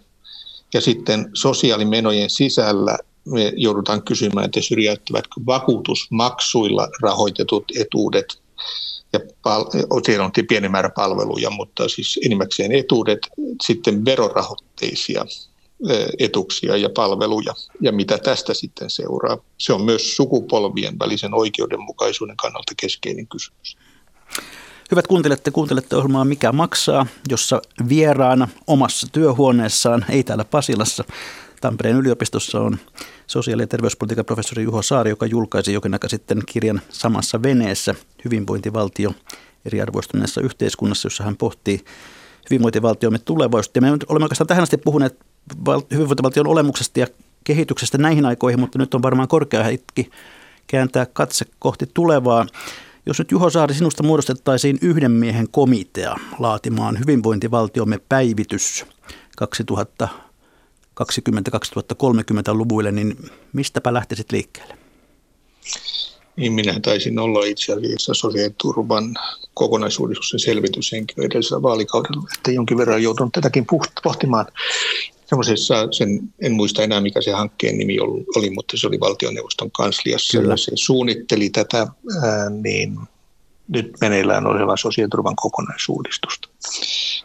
ja sitten sosiaalimenojen sisällä me joudutaan kysymään, että syrjäyttävätkö vakuutusmaksuilla rahoitetut etuudet ja pal- siellä on pieni määrä palveluja, mutta siis enimmäkseen etuudet, sitten verorahoitteisia etuksia ja palveluja ja mitä tästä sitten seuraa. Se on myös sukupolvien välisen oikeudenmukaisuuden kannalta keskeinen kysymys. Hyvät kuuntelijat, te kuuntelette ohjelmaa Mikä maksaa, jossa vieraana omassa työhuoneessaan, ei täällä Pasilassa, Tampereen yliopistossa on sosiaali- ja terveyspolitiikan professori Juho Saari, joka julkaisi jokin aika sitten kirjan samassa veneessä hyvinvointivaltio eriarvoistuneessa yhteiskunnassa, jossa hän pohtii hyvinvointivaltiomme tulevaisuutta. Me olemme oikeastaan tähän asti puhuneet hyvinvointivaltion olemuksesta ja kehityksestä näihin aikoihin, mutta nyt on varmaan korkea hetki kääntää katse kohti tulevaa. Jos nyt Juho Saari sinusta muodostettaisiin yhden miehen komitea laatimaan hyvinvointivaltiomme päivitys 2020-2030-luvuille, niin mistäpä lähtisit liikkeelle? Niin minä taisin olla itse asiassa sosiaaliturvan kokonaisuudistuksen selvityshenkilö edellisellä vaalikaudella, että jonkin verran joudun tätäkin pohtimaan semmoisessa, sen, en muista enää mikä se hankkeen nimi oli, mutta se oli valtioneuvoston kansliassa Kyllä. ja se suunnitteli tätä, ää, niin nyt meneillään olevaa sosiaaliturvan kokonaisuudistusta.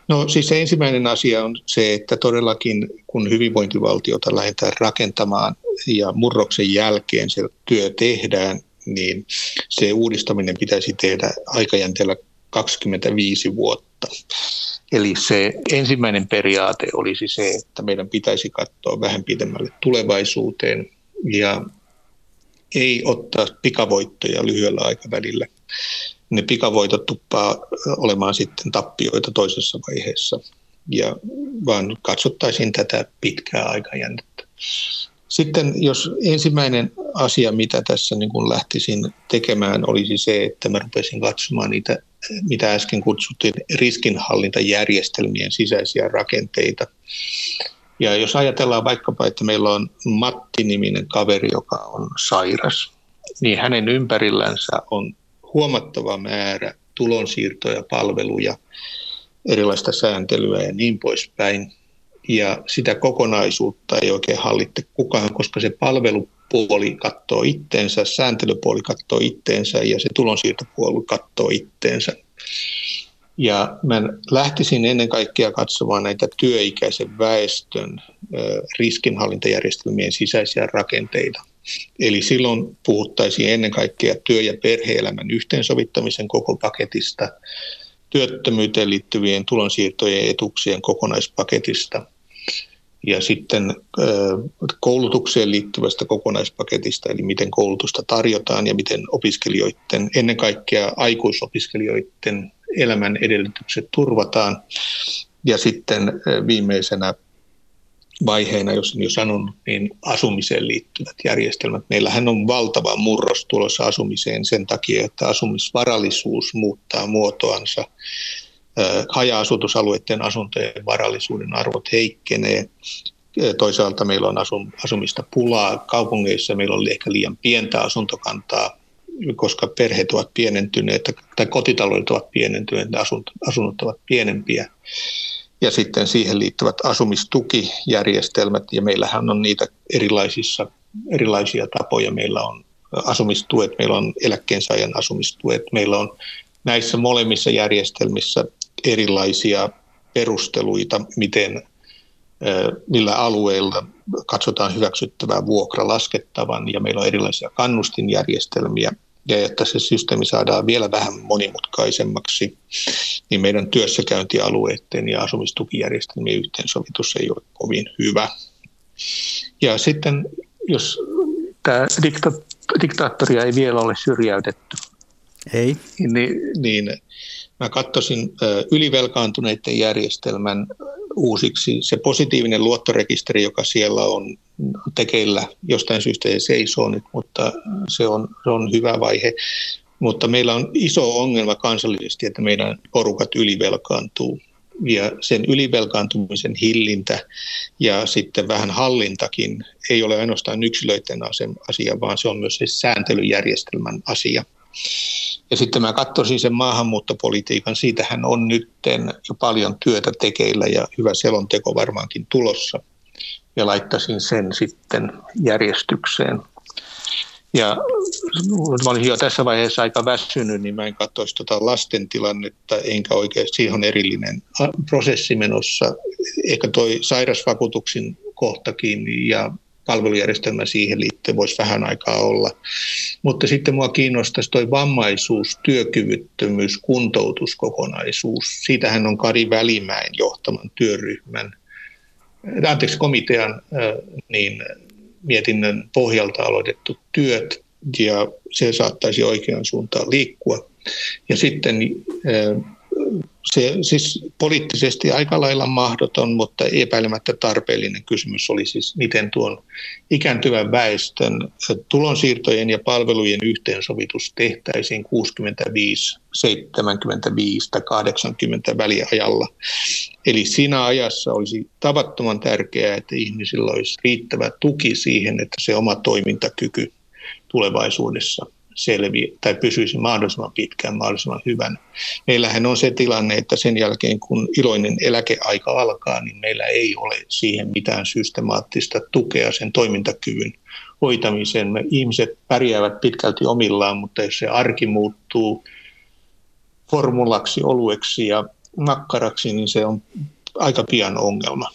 No siis se ensimmäinen asia on se, että todellakin kun hyvinvointivaltiota lähdetään rakentamaan ja murroksen jälkeen se työ tehdään, niin se uudistaminen pitäisi tehdä aikajänteellä 25 vuotta. Eli se ensimmäinen periaate olisi se, että meidän pitäisi katsoa vähän pidemmälle tulevaisuuteen ja ei ottaa pikavoittoja lyhyellä aikavälillä. Ne pikavoitot tuppaa olemaan sitten tappioita toisessa vaiheessa, ja vaan katsottaisiin tätä pitkää aikajännettä. Sitten jos ensimmäinen asia, mitä tässä niin kuin lähtisin tekemään, olisi se, että mä rupesin katsomaan niitä, mitä äsken kutsuttiin riskinhallintajärjestelmien sisäisiä rakenteita. Ja jos ajatellaan vaikkapa, että meillä on Matti-niminen kaveri, joka on sairas, niin hänen ympärillänsä on huomattava määrä tulonsiirtoja, palveluja, erilaista sääntelyä ja niin poispäin ja sitä kokonaisuutta ei oikein hallitte kukaan, koska se palvelu puoli katsoo itteensä, sääntelypuoli katsoo itteensä ja se tulonsiirtopuoli katsoo itteensä. Ja mä lähtisin ennen kaikkea katsomaan näitä työikäisen väestön riskinhallintajärjestelmien sisäisiä rakenteita. Eli silloin puhuttaisiin ennen kaikkea työ- ja perheelämän yhteensovittamisen koko paketista, työttömyyteen liittyvien tulonsiirtojen etuuksien kokonaispaketista ja sitten koulutukseen liittyvästä kokonaispaketista, eli miten koulutusta tarjotaan ja miten opiskelijoiden, ennen kaikkea aikuisopiskelijoiden elämän edellytykset turvataan. Ja sitten viimeisenä vaiheena, jos en jo sanonut, niin asumiseen liittyvät järjestelmät. Meillähän on valtava murros tulossa asumiseen sen takia, että asumisvarallisuus muuttaa muotoansa. Haja-asutusalueiden asuntojen varallisuuden arvot heikkenee. Toisaalta meillä on asumista pulaa. Kaupungeissa meillä on ehkä liian pientä asuntokantaa, koska perheet ovat pienentyneet tai kotitaloudet ovat pienentyneet, asunnot ovat pienempiä ja sitten siihen liittyvät asumistukijärjestelmät, ja meillähän on niitä erilaisissa, erilaisia tapoja. Meillä on asumistuet, meillä on eläkkeensaajan asumistuet, meillä on näissä molemmissa järjestelmissä erilaisia perusteluita, miten, millä alueilla katsotaan hyväksyttävää vuokra laskettavan, ja meillä on erilaisia kannustinjärjestelmiä, ja että se systeemi saadaan vielä vähän monimutkaisemmaksi, niin meidän työssäkäyntialueiden ja asumistukijärjestelmien yhteensovitus ei ole kovin hyvä. Ja sitten jos tämä dikta- diktaattoria ei vielä ole syrjäytetty, ei. Niin, niin mä katsoisin ylivelkaantuneiden järjestelmän uusiksi. Se positiivinen luottorekisteri, joka siellä on tekeillä, jostain syystä se seisoo nyt, mutta se on, se on hyvä vaihe. Mutta meillä on iso ongelma kansallisesti, että meidän porukat ylivelkaantuu. Ja sen ylivelkaantumisen hillintä ja sitten vähän hallintakin ei ole ainoastaan yksilöiden asia, vaan se on myös se sääntelyjärjestelmän asia. Ja sitten mä katsoisin sen maahanmuuttopolitiikan, siitähän on nyt jo paljon työtä tekeillä ja hyvä selonteko varmaankin tulossa. Ja laittaisin sen sitten järjestykseen. Ja mä olin jo tässä vaiheessa aika väsynyt, niin mä en katsoisi tuota lasten tilannetta, enkä oikeasti, siihen on erillinen prosessi menossa. Ehkä toi sairasvakuutuksen kohtakin ja palvelujärjestelmä siihen liittyen voisi vähän aikaa olla. Mutta sitten mua kiinnostaisi tuo vammaisuus, työkyvyttömyys, kuntoutuskokonaisuus. Siitähän on Kari Välimäen johtaman työryhmän, anteeksi komitean niin mietinnön pohjalta aloitettu työt ja se saattaisi oikeaan suuntaan liikkua. Ja sitten se siis poliittisesti aika lailla mahdoton, mutta epäilemättä tarpeellinen kysymys oli siis, miten tuon ikääntyvän väestön tulonsiirtojen ja palvelujen yhteensovitus tehtäisiin 65, 75 tai 80 väliajalla. Eli siinä ajassa olisi tavattoman tärkeää, että ihmisillä olisi riittävä tuki siihen, että se oma toimintakyky tulevaisuudessa – selvi tai pysyisi mahdollisimman pitkään mahdollisimman hyvän. Meillähän on se tilanne, että sen jälkeen kun iloinen eläkeaika alkaa, niin meillä ei ole siihen mitään systemaattista tukea sen toimintakyvyn hoitamiseen. Me ihmiset pärjäävät pitkälti omillaan, mutta jos se arki muuttuu formulaksi, olueksi ja makkaraksi, niin se on aika pian ongelma.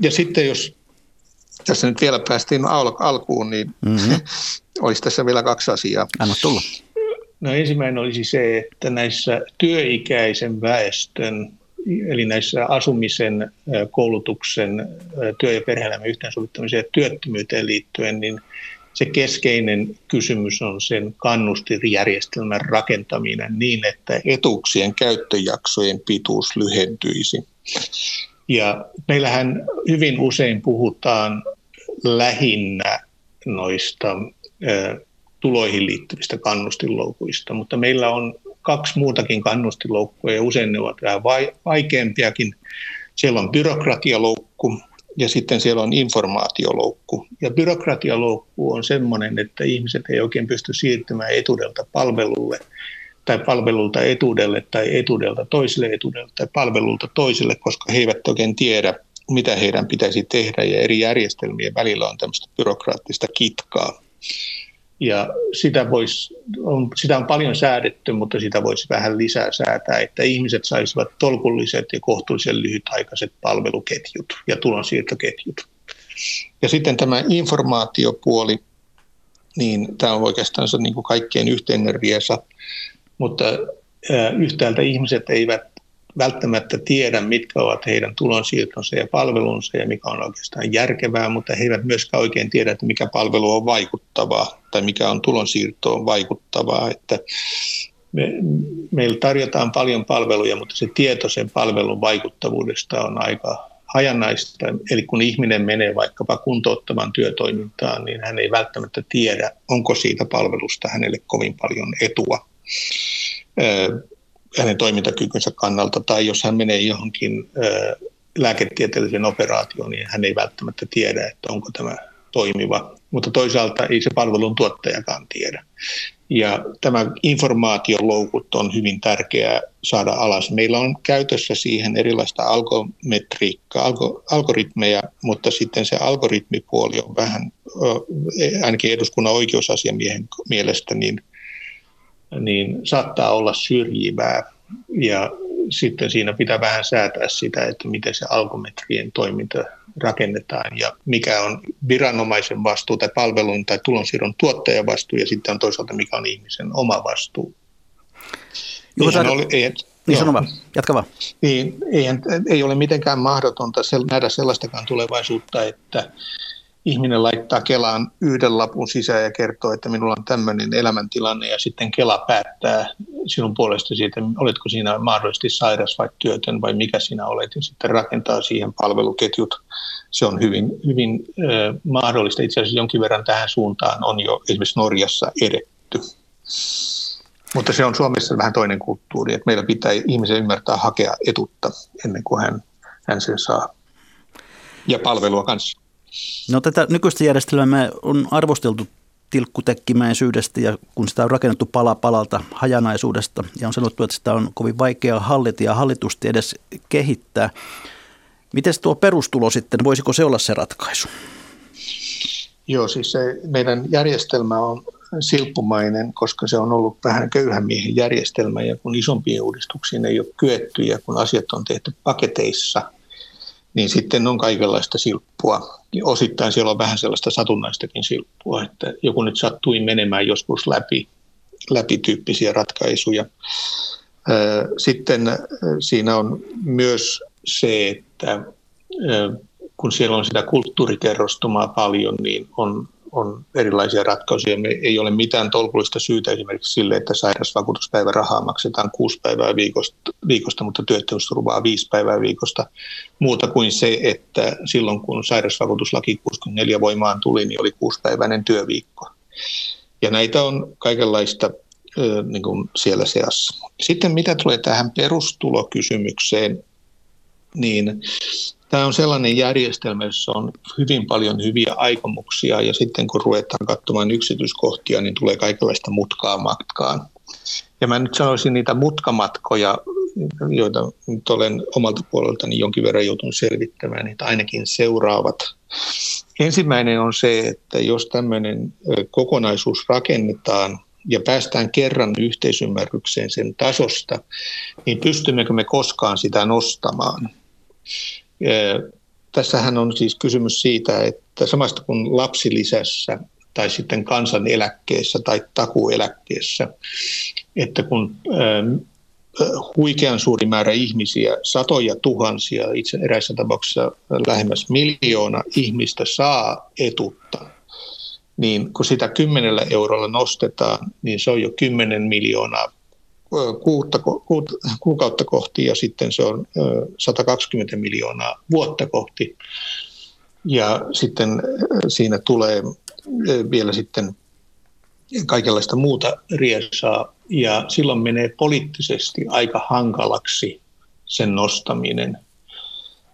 Ja sitten jos tässä nyt vielä päästiin al- alkuun, niin mm-hmm. olisi tässä vielä kaksi asiaa. Anna tulla. No ensimmäinen olisi se, että näissä työikäisen väestön, eli näissä asumisen, koulutuksen, työ- ja perhe-elämän yhteensovittamisen ja työttömyyteen liittyen, niin se keskeinen kysymys on sen kannustinjärjestelmän rakentaminen niin, että etuuksien käyttöjaksojen pituus lyhentyisi. Ja meillähän hyvin usein puhutaan lähinnä noista tuloihin liittyvistä kannustinloukuista, mutta meillä on kaksi muutakin kannustinloukkua ja usein ne ovat vähän vaikeampiakin. Siellä on byrokratialoukku ja sitten siellä on informaatioloukku. Ja byrokratialoukku on sellainen, että ihmiset ei oikein pysty siirtymään etuudelta palvelulle tai palvelulta etuudelle tai etuudelta toiselle etuudelle tai palvelulta toiselle, koska he eivät oikein tiedä, mitä heidän pitäisi tehdä ja eri järjestelmien välillä on tämmöistä byrokraattista kitkaa. Ja sitä, vois, on, sitä on paljon säädetty, mutta sitä voisi vähän lisää säätää, että ihmiset saisivat tolkulliset ja kohtuullisen lyhytaikaiset palveluketjut ja tulonsiirtoketjut. Ja sitten tämä informaatiopuoli, niin tämä on oikeastaan se niin kuin kaikkien yhteinen riesa, mutta yhtäältä ihmiset eivät välttämättä tiedä, mitkä ovat heidän tulonsiirtonsa ja palvelunsa ja mikä on oikeastaan järkevää, mutta he eivät myöskään oikein tiedä, että mikä palvelu on vaikuttavaa tai mikä on tulonsiirtoon vaikuttavaa. Että me, meillä tarjotaan paljon palveluja, mutta se tieto sen palvelun vaikuttavuudesta on aika hajanaista. Eli kun ihminen menee vaikkapa kuntouttavan työtoimintaan, niin hän ei välttämättä tiedä, onko siitä palvelusta hänelle kovin paljon etua hänen toimintakykynsä kannalta, tai jos hän menee johonkin lääketieteelliseen operaatioon, niin hän ei välttämättä tiedä, että onko tämä toimiva. Mutta toisaalta ei se palvelun tuottajakaan tiedä. Ja tämä informaatioloukut on hyvin tärkeää saada alas. Meillä on käytössä siihen erilaista algometriikkaa, algo, algoritmeja, mutta sitten se algoritmipuoli on vähän, ainakin eduskunnan oikeusasiamiehen mielestä, niin niin saattaa olla syrjivää ja sitten siinä pitää vähän säätää sitä, että miten se algometrien toiminta rakennetaan ja mikä on viranomaisen vastuu tai palvelun tai tulonsiirron tuottajan vastuu ja sitten on toisaalta mikä on ihmisen oma vastuu. Juho, sä... oli, ei, niin sano vaan, jatka vaan. Niin, ei, ei ole mitenkään mahdotonta nähdä sellaistakaan tulevaisuutta, että ihminen laittaa Kelaan yhden lapun sisään ja kertoo, että minulla on tämmöinen elämäntilanne ja sitten Kela päättää sinun puolesta siitä, oletko siinä mahdollisesti sairas vai työtön vai mikä sinä olet ja sitten rakentaa siihen palveluketjut. Se on hyvin, hyvin äh, mahdollista. Itse asiassa jonkin verran tähän suuntaan on jo esimerkiksi Norjassa edetty. Mutta se on Suomessa vähän toinen kulttuuri, että meillä pitää ihmisen ymmärtää hakea etutta ennen kuin hän, hän sen saa. Ja kanssa. No tätä nykyistä järjestelmää on arvosteltu tilkkutekkimäisyydestä ja kun sitä on rakennettu pala palalta hajanaisuudesta ja on sanottu, että sitä on kovin vaikea hallita ja hallitusti edes kehittää. Miten tuo perustulo sitten, voisiko se olla se ratkaisu? Joo, siis se meidän järjestelmä on silppumainen, koska se on ollut vähän köyhän miehen järjestelmä ja kun isompiin uudistuksiin ei ole kyetty ja kun asiat on tehty paketeissa – niin sitten on kaikenlaista silppua. Osittain siellä on vähän sellaista satunnaistakin silppua, että joku nyt sattui menemään joskus läpi, läpi tyyppisiä ratkaisuja. Sitten siinä on myös se, että kun siellä on sitä kulttuurikerrostumaa paljon, niin on on erilaisia ratkaisuja. Me ei ole mitään tolkullista syytä esimerkiksi sille, että sairausvakuutuspäivärahaa maksetaan kuusi päivää viikosta, viikosta mutta työttömyysturvaa viisi päivää viikosta. Muuta kuin se, että silloin kun sairausvakuutuslaki 64 voimaan tuli, niin oli kuusipäiväinen työviikko. Ja näitä on kaikenlaista niin kuin siellä seassa. Sitten mitä tulee tähän perustulokysymykseen, niin Tämä on sellainen järjestelmä, jossa on hyvin paljon hyviä aikomuksia ja sitten kun ruvetaan katsomaan yksityiskohtia, niin tulee kaikenlaista mutkaa matkaan. Ja mä nyt sanoisin niitä mutkamatkoja, joita nyt olen omalta puoleltani jonkin verran joutunut selvittämään, niitä ainakin seuraavat. Ensimmäinen on se, että jos tämmöinen kokonaisuus rakennetaan ja päästään kerran yhteisymmärrykseen sen tasosta, niin pystymmekö me koskaan sitä nostamaan? Tässähän on siis kysymys siitä, että samasta kuin lapsilisässä tai sitten kansaneläkkeessä tai takueläkkeessä, että kun huikean suuri määrä ihmisiä, satoja tuhansia, itse eräissä tapauksissa lähemmäs miljoona ihmistä saa etutta, niin kun sitä kymmenellä eurolla nostetaan, niin se on jo kymmenen miljoonaa kuutta, kuukautta kohti ja sitten se on 120 miljoonaa vuotta kohti. Ja sitten siinä tulee vielä sitten kaikenlaista muuta riesaa ja silloin menee poliittisesti aika hankalaksi sen nostaminen,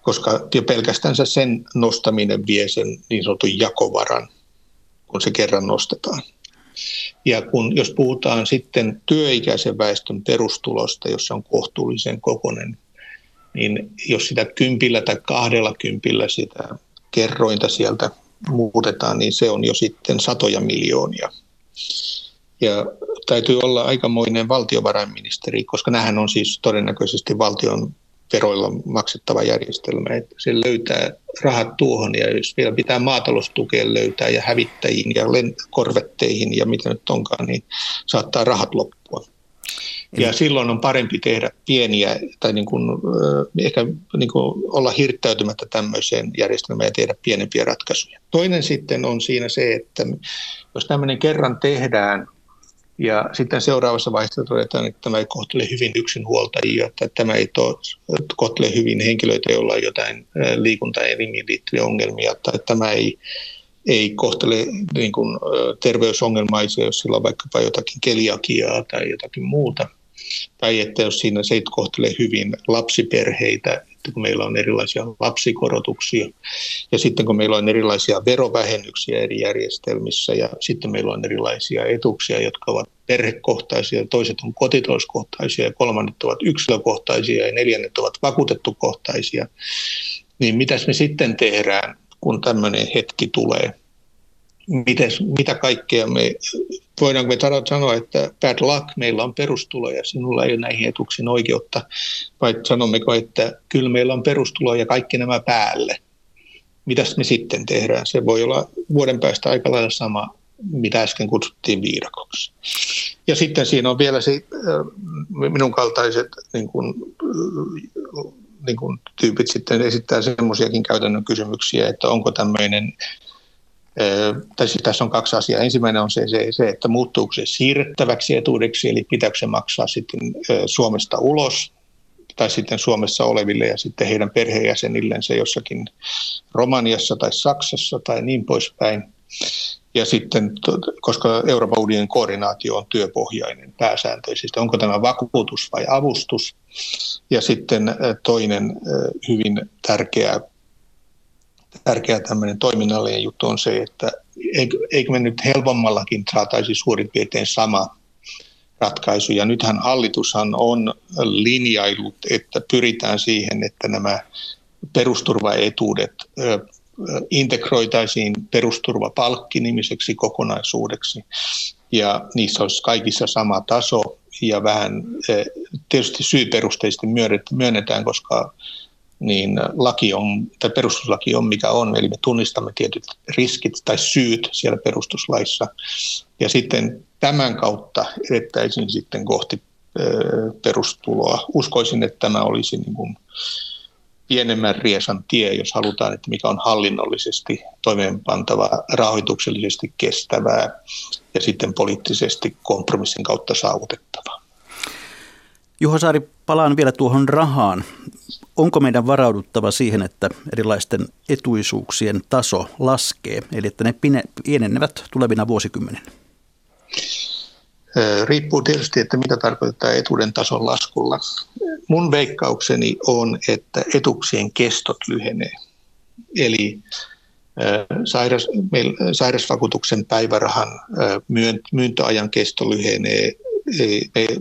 koska jo pelkästään sen nostaminen vie sen niin sanotun jakovaran, kun se kerran nostetaan. Ja kun, jos puhutaan sitten työikäisen väestön perustulosta, jossa on kohtuullisen kokonen, niin jos sitä kympillä tai kahdella kympillä sitä kerrointa sieltä muutetaan, niin se on jo sitten satoja miljoonia. Ja täytyy olla aikamoinen valtiovarainministeri, koska nämähän on siis todennäköisesti valtion veroilla maksettava järjestelmä, että se löytää rahat tuohon ja jos vielä pitää maataloustukeen löytää ja hävittäjiin ja korvetteihin ja mitä nyt onkaan, niin saattaa rahat loppua. Ja silloin on parempi tehdä pieniä tai niin kuin, ehkä niin kuin olla hirttäytymättä tämmöiseen järjestelmään ja tehdä pienempiä ratkaisuja. Toinen sitten on siinä se, että jos tämmöinen kerran tehdään ja sitten seuraavassa vaiheessa todetaan, että tämä ei kohtele hyvin yksinhuoltajia, että tämä ei to, kohtele hyvin henkilöitä, joilla on jotain liikuntaelimiin liittyviä ongelmia, tai tämä ei, ei kohtele niin kuin, terveysongelmaisia, jos sillä on vaikkapa jotakin keliakiaa tai jotakin muuta. Tai että jos siinä se ei kohtele hyvin lapsiperheitä, että kun meillä on erilaisia lapsikorotuksia ja sitten kun meillä on erilaisia verovähennyksiä eri järjestelmissä ja sitten meillä on erilaisia etuuksia, jotka ovat perhekohtaisia, toiset on kotitalouskohtaisia ja kolmannet ovat yksilökohtaisia ja neljännet ovat vakuutettukohtaisia, niin mitäs me sitten tehdään, kun tämmöinen hetki tulee? Mites, mitä kaikkea me, voidaanko me sanoa, että bad luck, meillä on perustulo ja sinulla ei ole näihin etuuksiin oikeutta, vai sanommeko, että kyllä meillä on perustulo ja kaikki nämä päälle. Mitäs me sitten tehdään? Se voi olla vuoden päästä aika lailla sama, mitä äsken kutsuttiin viidakoksi. Ja sitten siinä on vielä se, minun kaltaiset niin kuin, niin kuin tyypit sitten esittää semmoisiakin käytännön kysymyksiä, että onko tämmöinen tässä on kaksi asiaa. Ensimmäinen on se, se, se, että muuttuuko se siirrettäväksi etuudeksi, eli pitääkö se maksaa sitten Suomesta ulos, tai sitten Suomessa oleville ja sitten heidän perheenjäsenilleen se jossakin Romaniassa tai Saksassa tai niin poispäin. Ja sitten, koska Euroopan unionin koordinaatio on työpohjainen pääsääntöisesti, onko tämä vakuutus vai avustus? Ja sitten toinen hyvin tärkeä tärkeä tämmöinen toiminnallinen juttu on se, että eikö, me nyt helpommallakin saataisi suurin piirtein sama ratkaisu. Ja nythän hallitushan on linjailut, että pyritään siihen, että nämä perusturvaetuudet integroitaisiin perusturvapalkki-nimiseksi kokonaisuudeksi. Ja niissä olisi kaikissa sama taso ja vähän tietysti syyperusteisesti myönnetään, koska niin laki on, tai perustuslaki on mikä on, eli me tunnistamme tietyt riskit tai syyt siellä perustuslaissa. Ja sitten tämän kautta edettäisiin sitten kohti perustuloa. Uskoisin, että tämä olisi niin kuin pienemmän riesan tie, jos halutaan, että mikä on hallinnollisesti toimeenpantava, rahoituksellisesti kestävää ja sitten poliittisesti kompromissin kautta saavutettavaa. Juho Saari, palaan vielä tuohon rahaan. Onko meidän varauduttava siihen, että erilaisten etuisuuksien taso laskee, eli että ne pienenevät tulevina vuosikymmeninä? Riippuu tietysti, että mitä tarkoittaa etuuden tason laskulla. Mun veikkaukseni on, että etuksien kestot lyhenee. Eli sairas, sairausvakuutuksen päivärahan myöntöajan kesto lyhenee,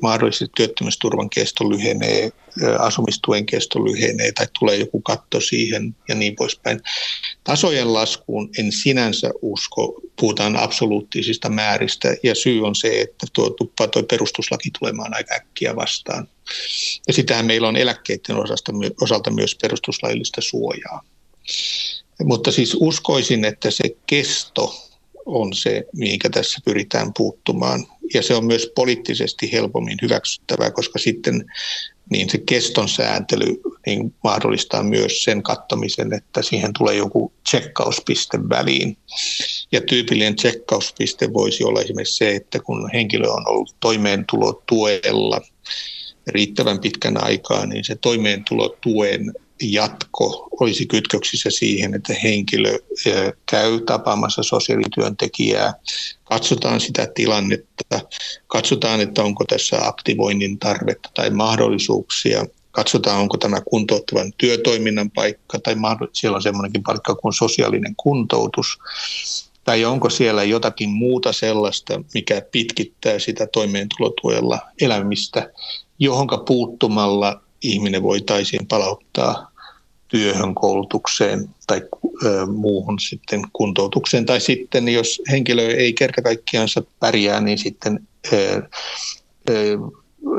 mahdollisesti työttömyysturvan kesto lyhenee, asumistuen kesto lyhenee tai tulee joku katto siihen ja niin poispäin. Tasojen laskuun en sinänsä usko, puhutaan absoluuttisista määristä ja syy on se, että tuo tuppaa tuo perustuslaki tulemaan aika äkkiä vastaan. Ja sitähän meillä on eläkkeiden osasta, osalta myös perustuslaillista suojaa. Mutta siis uskoisin, että se kesto on se, mihinkä tässä pyritään puuttumaan. Ja se on myös poliittisesti helpommin hyväksyttävää, koska sitten niin se keston sääntely niin mahdollistaa myös sen kattamisen, että siihen tulee joku tsekkauspiste väliin. Ja tyypillinen tsekkauspiste voisi olla esimerkiksi se, että kun henkilö on ollut toimeentulotuella riittävän pitkän aikaa, niin se toimeentulotuen jatko olisi kytköksissä siihen, että henkilö käy tapaamassa sosiaalityöntekijää, katsotaan sitä tilannetta, katsotaan, että onko tässä aktivoinnin tarvetta tai mahdollisuuksia, katsotaan, onko tämä kuntouttavan työtoiminnan paikka tai siellä on semmoinenkin paikka kuin sosiaalinen kuntoutus, tai onko siellä jotakin muuta sellaista, mikä pitkittää sitä toimeentulotuella elämistä, johonka puuttumalla ihminen voitaisiin palauttaa työhön, koulutukseen tai ö, muuhun sitten kuntoutukseen. Tai sitten jos henkilö ei kerta kaikkiaansa pärjää, niin sitten ö, ö,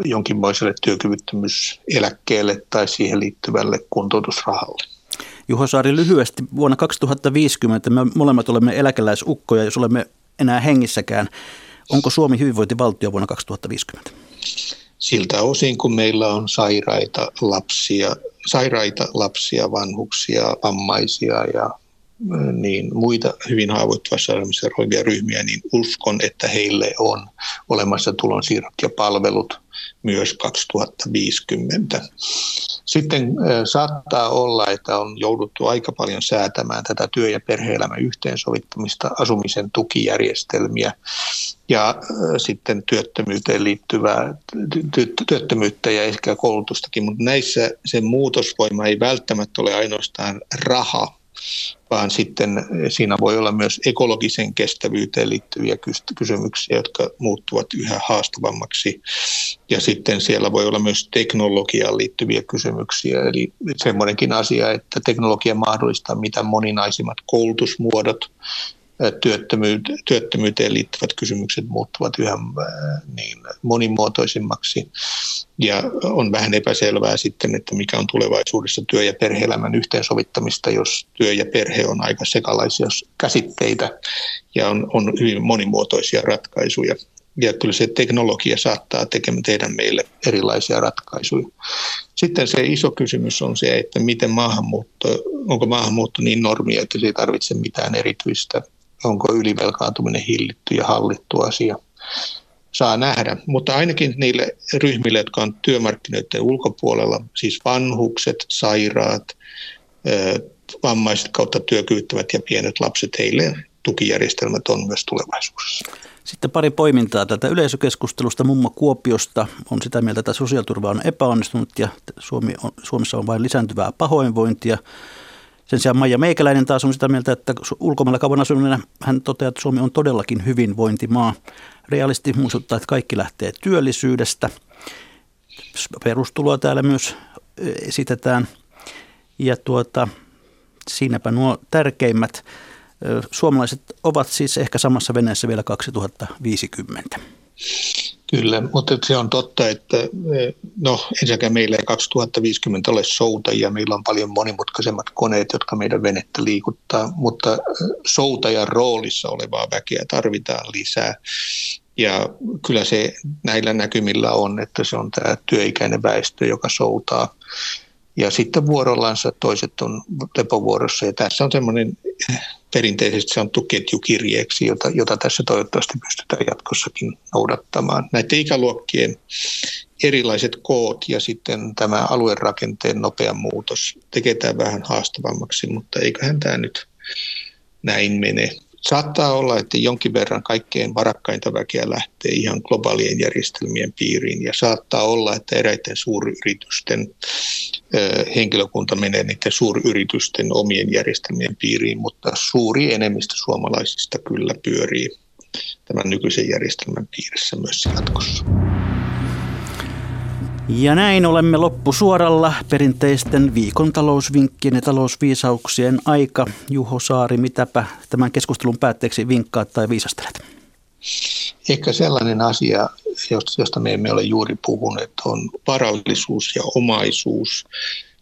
jonkinmoiselle työkyvyttömyyseläkkeelle tai siihen liittyvälle kuntoutusrahalle. Juho Saari, lyhyesti vuonna 2050 me molemmat olemme eläkeläisukkoja, jos olemme enää hengissäkään. Onko Suomi hyvinvointivaltio vuonna 2050? Siltä osin, kun meillä on sairaita lapsia, sairaita lapsia, vanhuksia, vammaisia ja niin muita hyvin haavoittuvassa asemassa olevia ryhmiä, niin uskon, että heille on olemassa tulonsiirrot ja palvelut myös 2050. Sitten saattaa olla, että on jouduttu aika paljon säätämään tätä työ- ja perhe-elämän yhteensovittamista, asumisen tukijärjestelmiä ja sitten työttömyyteen liittyvää työttömyyttä ja ehkä koulutustakin, mutta näissä se muutosvoima ei välttämättä ole ainoastaan raha, vaan sitten siinä voi olla myös ekologisen kestävyyteen liittyviä kysymyksiä, jotka muuttuvat yhä haastavammaksi. Ja sitten siellä voi olla myös teknologiaan liittyviä kysymyksiä, eli semmoinenkin asia, että teknologia mahdollistaa mitä moninaisimmat koulutusmuodot, työttömyyteen liittyvät kysymykset muuttuvat yhä niin monimuotoisimmaksi. Ja on vähän epäselvää sitten, että mikä on tulevaisuudessa työ- ja perhe-elämän yhteensovittamista, jos työ ja perhe on aika sekalaisia käsitteitä ja on, on hyvin monimuotoisia ratkaisuja. Ja kyllä se teknologia saattaa tekemään tehdä meille erilaisia ratkaisuja. Sitten se iso kysymys on se, että miten maahanmuutto, onko maahanmuutto niin normia, että se ei tarvitse mitään erityistä onko ylivelkaantuminen hillitty ja hallittu asia. Saa nähdä, mutta ainakin niille ryhmille, jotka on työmarkkinoiden ulkopuolella, siis vanhukset, sairaat, vammaiset kautta työkyvyttävät ja pienet lapset, heille tukijärjestelmät on myös tulevaisuudessa. Sitten pari poimintaa tätä yleisökeskustelusta. Mummo Kuopiosta on sitä mieltä, että sosiaaliturva on epäonnistunut ja Suomi on, Suomessa on vain lisääntyvää pahoinvointia. Sen sijaan Maija Meikäläinen taas on sitä mieltä, että ulkomailla kauan asuneena hän toteaa, että Suomi on todellakin hyvinvointimaa. Realisti muistuttaa, että kaikki lähtee työllisyydestä. Perustuloa täällä myös esitetään. Ja tuota, siinäpä nuo tärkeimmät. Suomalaiset ovat siis ehkä samassa veneessä vielä 2050. Kyllä, mutta se on totta, että no ensinnäkään meillä ei 2050 ole soutajia, meillä on paljon monimutkaisemmat koneet, jotka meidän venettä liikuttaa, mutta soutajan roolissa olevaa väkeä tarvitaan lisää. Ja kyllä se näillä näkymillä on, että se on tämä työikäinen väestö, joka soutaa. Ja sitten vuorollansa toiset on lepovuorossa ja tässä on semmoinen perinteisesti sanottu ketjukirjeeksi, jota, jota tässä toivottavasti pystytään jatkossakin noudattamaan. Näiden ikäluokkien erilaiset koot ja sitten tämä aluerakenteen nopea muutos tekee tämän vähän haastavammaksi, mutta eiköhän tämä nyt näin mene. Saattaa olla, että jonkin verran kaikkein varakkainta väkeä lähtee ihan globaalien järjestelmien piiriin ja saattaa olla, että eräiden suuryritysten henkilökunta menee niiden suuryritysten omien järjestelmien piiriin, mutta suuri enemmistö suomalaisista kyllä pyörii tämän nykyisen järjestelmän piirissä myös jatkossa. Ja näin olemme loppusuoralla perinteisten viikon talousvinkkien ja talousviisauksien aika. Juho Saari, mitäpä tämän keskustelun päätteeksi vinkkaat tai viisastelet? Ehkä sellainen asia, josta me emme ole juuri puhuneet, on varallisuus ja omaisuus.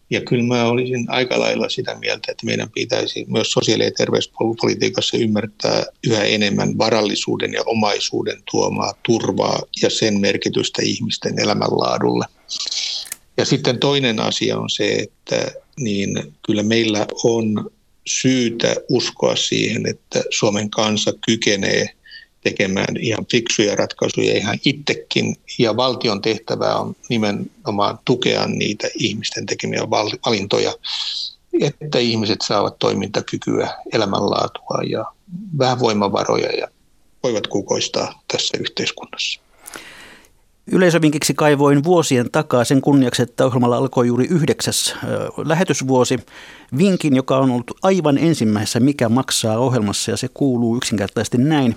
Ja kyllä mä olisin aika lailla sitä mieltä, että meidän pitäisi myös sosiaali- ja terveyspolitiikassa ymmärtää yhä enemmän varallisuuden ja omaisuuden tuomaa turvaa ja sen merkitystä ihmisten elämänlaadulle. Ja sitten toinen asia on se, että niin kyllä meillä on syytä uskoa siihen, että Suomen kansa kykenee tekemään ihan fiksuja ratkaisuja ihan itsekin. Ja valtion tehtävä on nimenomaan tukea niitä ihmisten tekemiä valintoja, että ihmiset saavat toimintakykyä, elämänlaatua ja vähän voimavaroja ja voivat kukoistaa tässä yhteiskunnassa. Yleisövinkiksi kaivoin vuosien takaa sen kunniaksi, että ohjelmalla alkoi juuri yhdeksäs lähetysvuosi. Vinkin, joka on ollut aivan ensimmäisessä Mikä maksaa ohjelmassa ja se kuuluu yksinkertaisesti näin.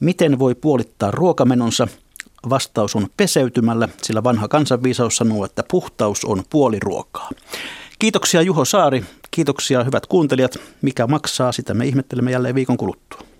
Miten voi puolittaa ruokamenonsa? Vastaus on peseytymällä, sillä vanha kansanviisaus sanoo, että puhtaus on puoli ruokaa. Kiitoksia Juho Saari, kiitoksia hyvät kuuntelijat. Mikä maksaa, sitä me ihmettelemme jälleen viikon kuluttua.